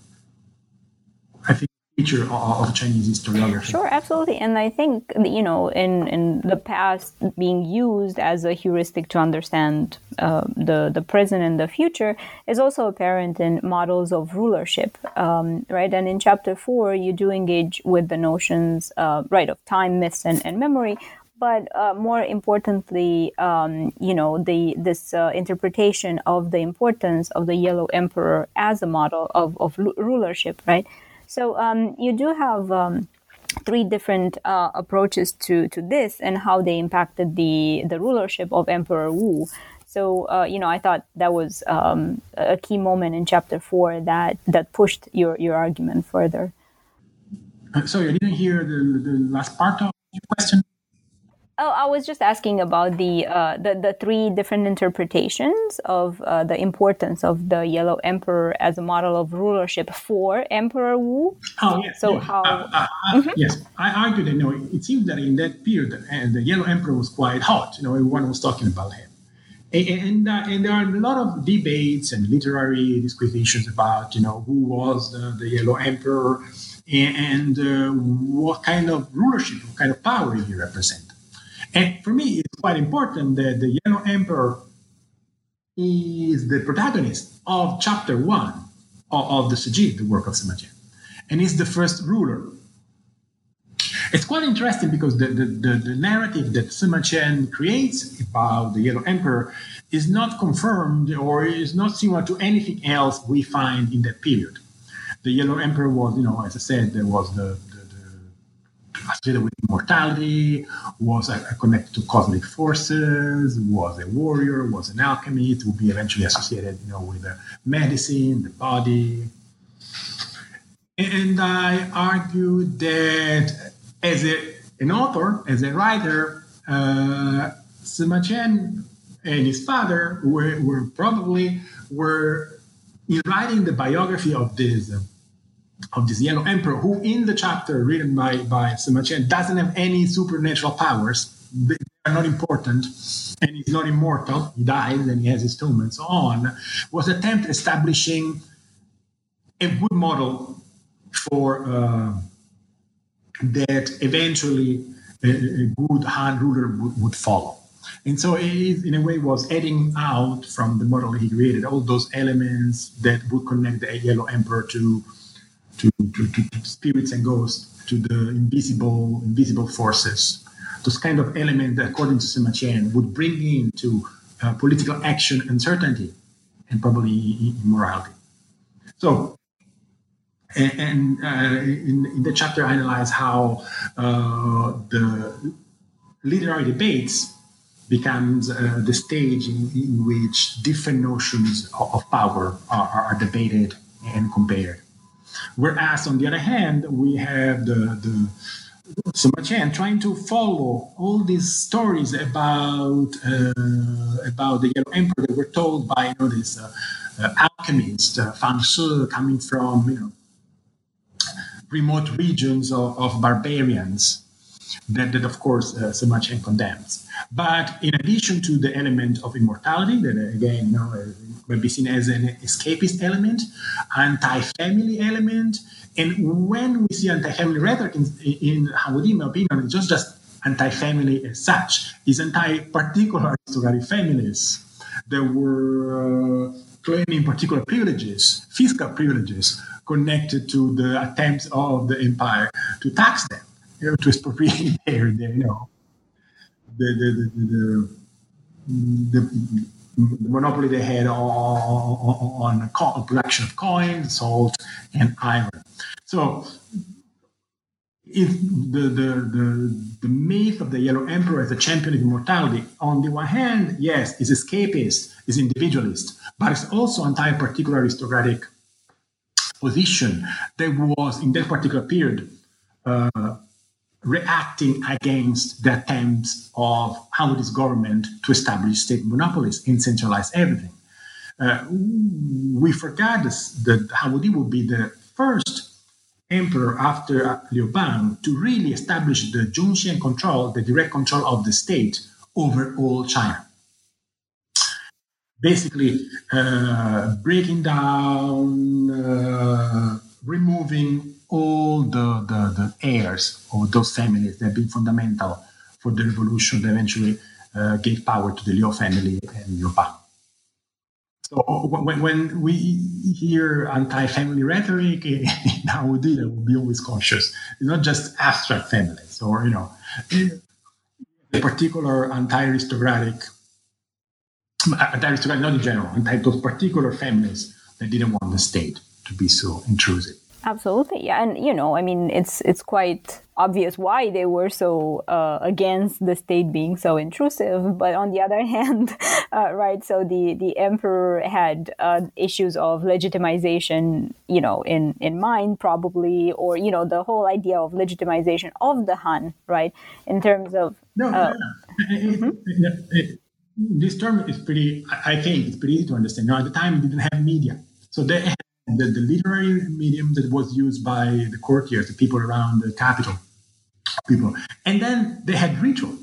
feature of Chinese historiography. Sure, absolutely, and I think you know, in in the past, being used as a heuristic to understand uh, the the present and the future is also apparent in models of rulership, um, right? And in chapter four, you do engage with the notions, uh, right, of time, myths, and, and memory, but uh, more importantly, um, you know, the this uh, interpretation of the importance of the Yellow Emperor as a model of, of rulership, right? So um, you do have um, three different uh, approaches to, to this and how they impacted the the rulership of Emperor Wu. So uh, you know, I thought that was um, a key moment in chapter four that that pushed your your argument further. Uh, sorry, I didn't hear the, the last part of your question. Oh, I was just asking about the uh, the, the three different interpretations of uh, the importance of the Yellow Emperor as a model of rulership for Emperor Wu. Oh yes. So how? Uh, uh, uh mm-hmm. Yes, I argue that you know it seems that in that period, and the Yellow Emperor was quite hot. You know, everyone was talking about him, and and, uh, and there are a lot of debates and literary disquisitions about you know who was the, the Yellow Emperor and, and what kind of rulership, what kind of power he represented. And for me, it's quite important that the Yellow Emperor is the protagonist of chapter one of, of the Shiji, the work of Sima Qian, and is the first ruler. It's quite interesting because the, the, the, the narrative that Sima Qian creates about the Yellow Emperor is not confirmed or is not similar to anything else we find in that period. The Yellow Emperor was, you know, as I said, there was the associated with immortality, was connected to cosmic forces, was a warrior, was an alchemist, would be eventually associated, you know, with the medicine, the body. And I argue that as a, an author, as a writer, uh, Sima Qian and his father were, were probably were in writing the biography of this of this yellow emperor, who in the chapter written by by Sima doesn't have any supernatural powers. They are not important, and he's not immortal. He dies and he has his tomb and so on. Was attempt establishing a good model for uh, that eventually a, a good Han ruler would, would follow. And so it, in a way, was adding out from the model he created all those elements that would connect the Yellow Emperor to, to, to, to spirits and ghosts, to the invisible invisible forces. Those kind of elements according to Sima Qian, would bring into uh, political action uncertainty and probably immorality. So and, uh, in, in, the chapter I analyze how uh, the literary debates becomes uh, the stage in, in, which different notions of, of power are, are, debated and compared. Whereas on the other hand, we have the, the Sima trying to follow all these stories about uh, about the Yellow Emperor that were told by you know this uh, uh, alchemist uh, fangshi coming from you know remote regions of, of barbarians that, that of course uh, condemns. But in addition to the element of immortality, that uh, again, you know, uh, may be seen as an escapist element, anti-family element, and when we see anti-family rhetoric in, in Han Wudi, in my opinion, just just anti-family as such. It's anti-particular aristocratic families that were uh, claiming particular privileges, fiscal privileges, connected to the attempts of the empire to tax them, you know, to expropriate [laughs] their, their you know, the, the, the, the, the the monopoly they had on, on, on, production of coins, salt, and iron. So, if the, the, the, the myth of the Yellow Emperor as a champion of immortality, on the one hand, yes, is escapist, is individualist, but it's also anti-particular aristocratic position that was in that particular period uh, reacting against the attempts of Han Wudi's government to establish state monopolies and centralize everything. Uh, we forgot this, that Han Wudi would be the first emperor after Liu Bang to really establish the junxian control, the direct control of the state over all China basically uh, breaking down, uh, removing all the, the, the, heirs of those families that have been fundamental for the revolution that eventually uh, gave power to the Liu family and Bang. So when, when we hear anti-family rhetoric [laughs] in Han Wudi, we'll be always cautious. It's not just abstract families or, you know, a particular anti-aristocratic anti-aristocratic, not in general, type those particular families that didn't want the state to be so intrusive. Absolutely, yeah, and you know, I mean, it's it's quite obvious why they were so uh, against the state being so intrusive. But on the [laughs] other hand, uh, right, so the the emperor had uh, issues of legitimization, you know, in in mind probably, or you know, the whole idea of legitimization of the Han, right, in terms of no, no, uh, no. Mm-hmm this term is pretty, I think it's pretty easy to understand. Now, at the time, didn't have media. So they the, the literary medium that was used by the courtiers, the people around the capital, people. And then they had ritual.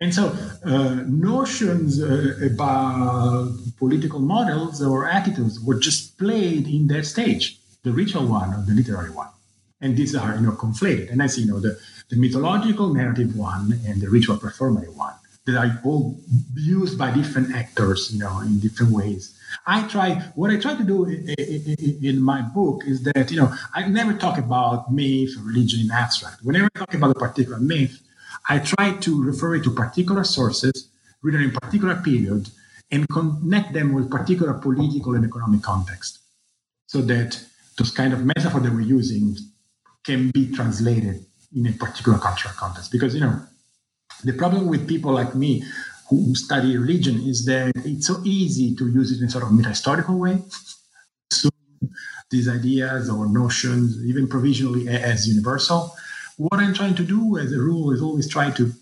And so uh, notions uh, about political models or attitudes were just played in that stage, the ritual one or the literary one. And these are, you know, conflated. And I see, you know, the, the mythological narrative one and the ritual performative one that are all used by different actors, you know, in different ways. I try, what I try to do in my book is that, you know, I never talk about myth or religion in abstract. Whenever I talk about a particular myth, I try to refer it to particular sources written in particular period and connect them with particular political and economic context so that those kind of metaphor that we're using can be translated in a particular cultural context. Because, you know, the problem with people like me who study religion is that it's so easy to use it in sort of meta-historical way. So these ideas or notions, even provisionally as universal. What I'm trying to do as a rule is always try to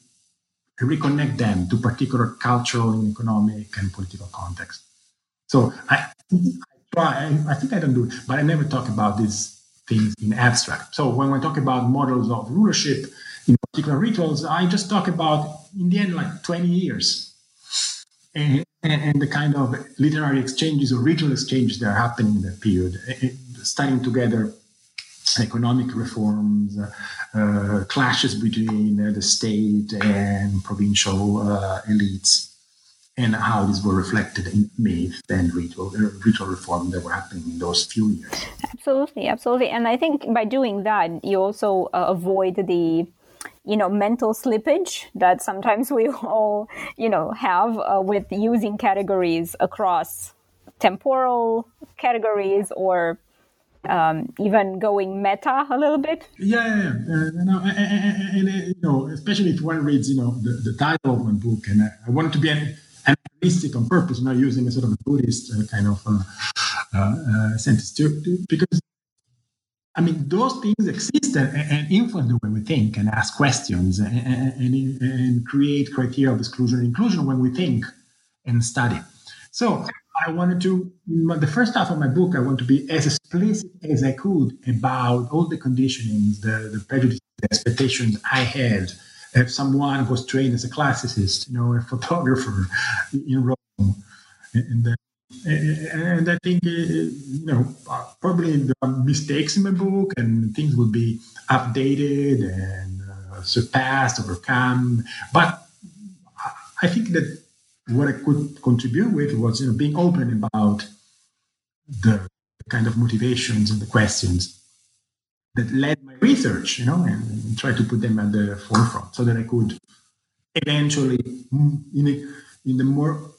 reconnect them to particular cultural and economic and political context. So I, I try, I think I don't do it, but I never talk about these things in abstract. So when we talk about models of rulership, in particular rituals, I just talk about, in the end, like 20 years. And, and, the kind of literary exchanges or ritual exchanges that are happening in that period, studying together economic reforms, uh, uh, clashes between uh, the state and provincial uh, elites, and how these were reflected in myth and ritual, uh, ritual reform that were happening in those few years. Absolutely, absolutely. And I think by doing that, you also uh, avoid the you know mental slippage that sometimes we [laughs] all you know have uh, with using categories across temporal categories or um, even going meta a little bit. Yeah, yeah, yeah. Uh, and, and, and, you know, especially if one reads, you know, the, the title of one book, and I, I wanted to be an, anachronistic on purpose, not using a sort of Buddhist uh, kind of uh, uh, uh sentence, to, to, because I mean, those things exist and, and, influence the way we think and ask questions and, and, and create criteria of exclusion and inclusion when we think and study. So I wanted to, the first half of my book, I want to be as explicit as I could about all the conditionings, the, the prejudices, the expectations I had as someone who was trained as a classicist, you know, a photographer in Rome. And, and, and I think, uh, you know, probably there are mistakes in my book and things will be updated and uh, surpassed, overcome. But I think that what I could contribute with was you know, being open about the kind of motivations and the questions that led my research, you know, and, and try to put them at the forefront so that I could eventually, mm, in, a, in the more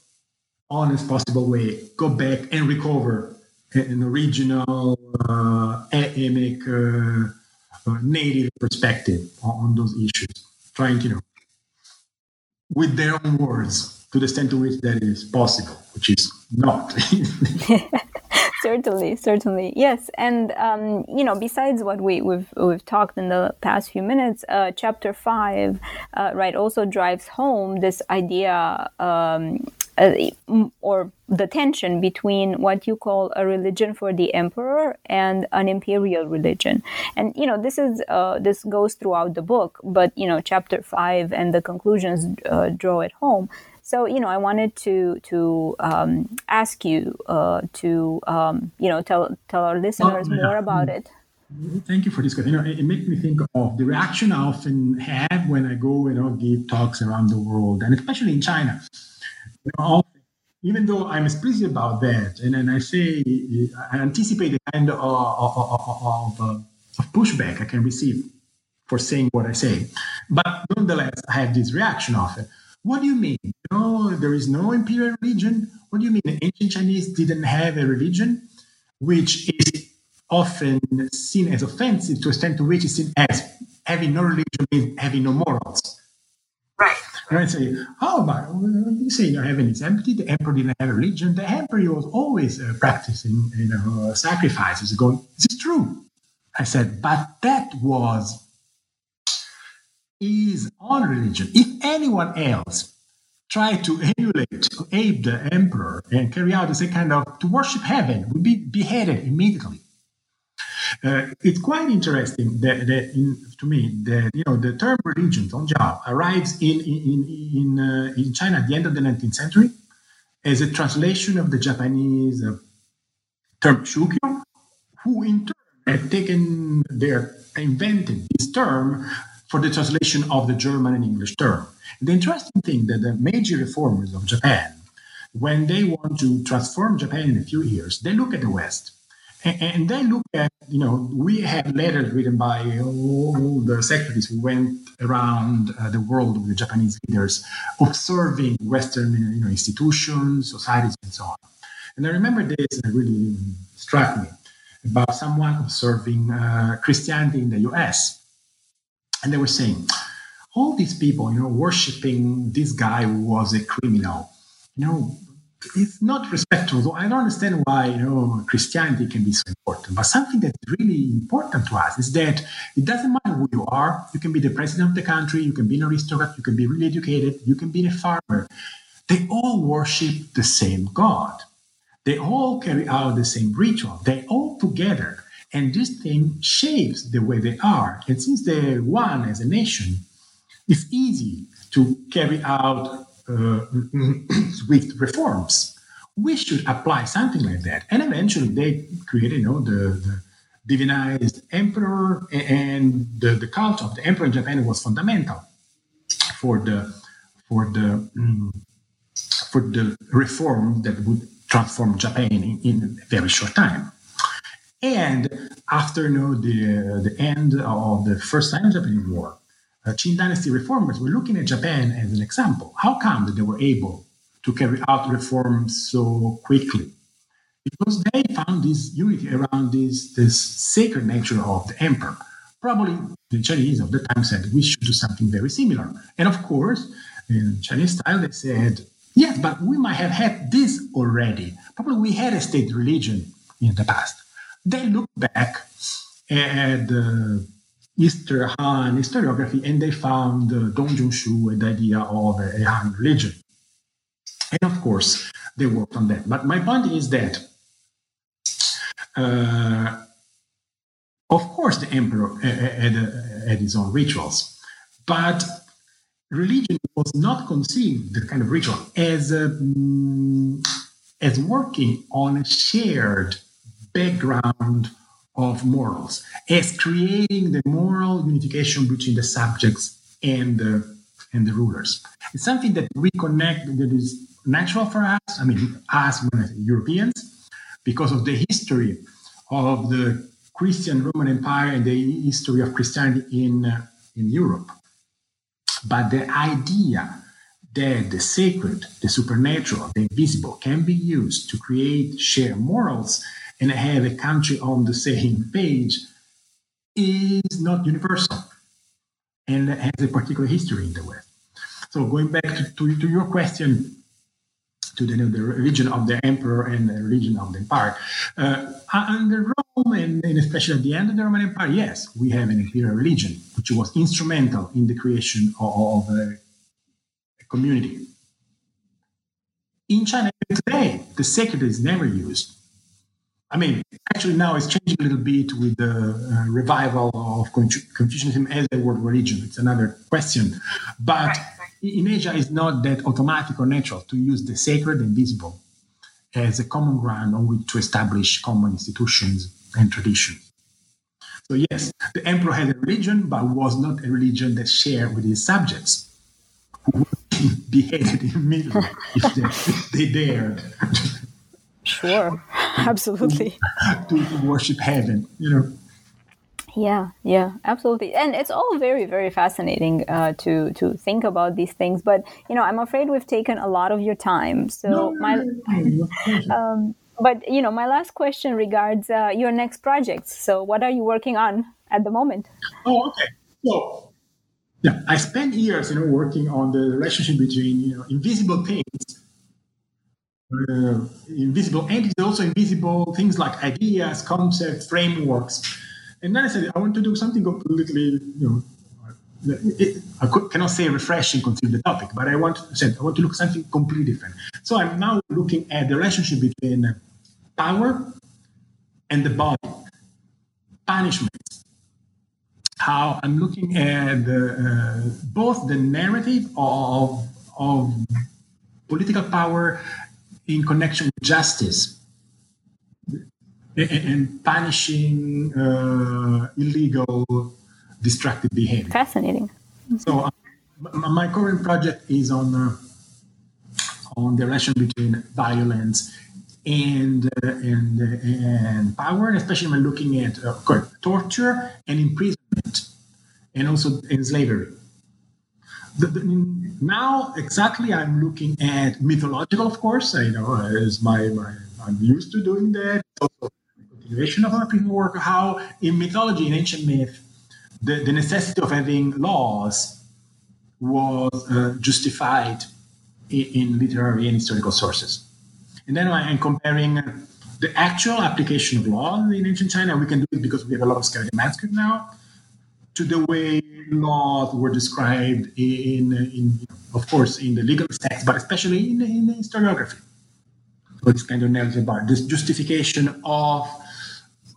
honest possible way, go back and recover an original, uh, uh, uh, native perspective on, on those issues, trying to, you know, with their own words, to the extent to which that is possible, which is not. [laughs] [laughs] certainly, certainly, yes. And um, you know, besides what we, we've we've talked in the past few minutes, uh, chapter five, uh, right, also drives home this idea um, uh, or the tension between what you call a religion for the emperor and an imperial religion and you know this is uh, this goes throughout the book but you know chapter 5 and the conclusions uh, draw it home so you know, I wanted to to um, ask you uh, to um, you know tell tell our listeners oh, yeah. more about it. Thank you for this question. You know, it, it makes me think of the reaction I often have when I go, you know, give talks around the world, and especially in China. You know, even though I'm explicit about that, and then I say I anticipate the kind of, of, of, uh, of pushback I can receive for saying what I say, but nonetheless, I have this reaction often. What do you mean? No, there is no imperial religion. What do you mean? Ancient Chinese didn't have a religion, which is often seen as offensive to extent to which it's seen as having no religion means having no morals. Right. And I say, how about you say you know, heaven is empty? The emperor didn't have a religion. The emperor was always uh, practicing, you know, sacrifices. Going, this is true. I said, but that was is on religion. If anyone else tried to emulate, to ape the emperor and carry out this kind of to worship heaven, would be beheaded immediately. Uh, it's quite interesting that, that in, to me that you know the term religion zongjiao arrives in in in, uh, in China at the end of the 19th century as a translation of the Japanese uh, term shukyo, who in turn had taken their invented this term for the translation of the German and English term. The interesting thing that the major reformers of Japan, when they want to transform Japan in a few years, they look at the West. And, they look at, you know, we have letters written by all the secretaries who went around uh, the world with the Japanese leaders, observing Western you know, institutions, societies, and so on. And I remember this, and it really struck me about someone observing uh, Christianity in the US and they were saying, all these people, you know, worshiping this guy who was a criminal, you know, it's not respectful. Though I don't understand why you know Christianity can be so important. But something that's really important to us is that it doesn't matter who you are. You can be the president of the country. You can be an aristocrat. You can be really educated. You can be a farmer. They all worship the same God. They all carry out the same ritual. They all together. And this thing shapes the way they are. And since they're one as a nation, it's easy to carry out uh, [clears throat] swift reforms. We should apply something like that. And eventually they created, you know, the, the divinized emperor and the, the cult of the emperor in Japan was fundamental for the for the um, for the reform that would transform Japan in, in a very short time. And after you know, the, the end of the First Sino-Japanese War, uh, Qing dynasty reformers were looking at Japan as an example. How come that they were able to carry out reforms so quickly? Because they found this unity around this, this sacred nature of the emperor. Probably the Chinese of the time said we should do something very similar. And of course, in Chinese style, they said, yes, but we might have had this already. Probably we had a state religion in the past. They look back at the uh, Eastern Han historiography, and they found uh, Dong Zhongshu and the idea of a Han religion. And of course, they worked on that. But my point is that, uh, of course, the emperor had, had his own rituals, but religion was not conceived, the kind of ritual, as, um, as working on a shared background of morals as creating the moral unification between the subjects and the and the rulers. It's something that we connect that is natural for us. I mean, us Europeans, because of the history of the Christian Roman Empire and the history of Christianity in uh, in Europe. But the idea that the sacred, the supernatural, the invisible can be used to create shared morals and have a country on the same page is not universal and has a particular history in the West. So going back to, to, to your question, to the, the, religion of the emperor and the religion of the empire. Uh, under Rome, and, and, especially at the end of the Roman Empire, yes, we have an imperial religion, which was instrumental in the creation of, of a, a, community. In China today, the sacred is never used. I mean, actually now it's changing a little bit with the uh, revival of Confucianism as a world religion. It's another question. But in Asia, it's not that automatic or natural to use the sacred and visible as a common ground on which to establish common institutions and traditions. So yes, the emperor had a religion, but was not a religion that shared with his subjects, who would [laughs] beheaded immediately if they, if they dared Sure, [laughs] absolutely. [laughs] to, to worship heaven, you know. Yeah, yeah, absolutely, and it's all very, very fascinating uh, to to think about these things. But you know, I'm afraid we've taken a lot of your time. So no, my, no, no, um, but you know, my last question regards uh, your next projects. So, what are you working on at the moment? Oh, okay. So, yeah, I spent years, you know, working on the relationship between you know invisible things uh, invisible entities, also invisible things like ideas, concepts, frameworks. And then I said, I want to do something completely, you know, I could, cannot say refreshing considering the topic, but I want said I want to look something completely different. So I'm now looking at the relationship between power and the body, punishment. How I'm looking at the, uh, both the narrative of of political power in connection with justice and punishing uh, illegal destructive behavior. Fascinating. So uh, my current project is on uh, on the relation between violence and uh, and and power, especially when looking at uh, torture and imprisonment, and also in slavery the, the, now exactly I'm looking at mythological, of course. I know as my, my I'm used to doing that. Also, continuation of our previous work, how in mythology, in ancient myth, the, the necessity of having laws was uh, justified in, in, literary and historical sources. And then I'm comparing the actual application of law in ancient China. We can do it because we have a lot of skeleton manuscript now, to the way laws were described in, in of course, in the legal text, but especially in, in historiography. So it's kind of narrative about this justification of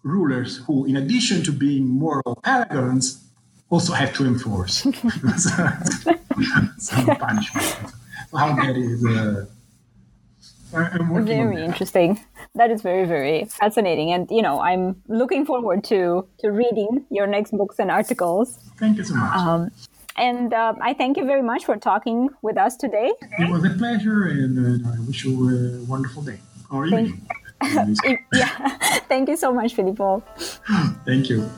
rulers who, in addition to being moral paragons, also have to enforce [laughs] some punishment. So how that is. Uh, very interesting. That is very, very fascinating. And, you know, I'm looking forward to, to reading your next books and articles. Thank you so much. Um, and uh, I thank you very much for talking with us today. It was a pleasure, and uh, I wish you a wonderful day or evening. [laughs] yeah. [laughs] Thank you so much, Filippo. Thank you.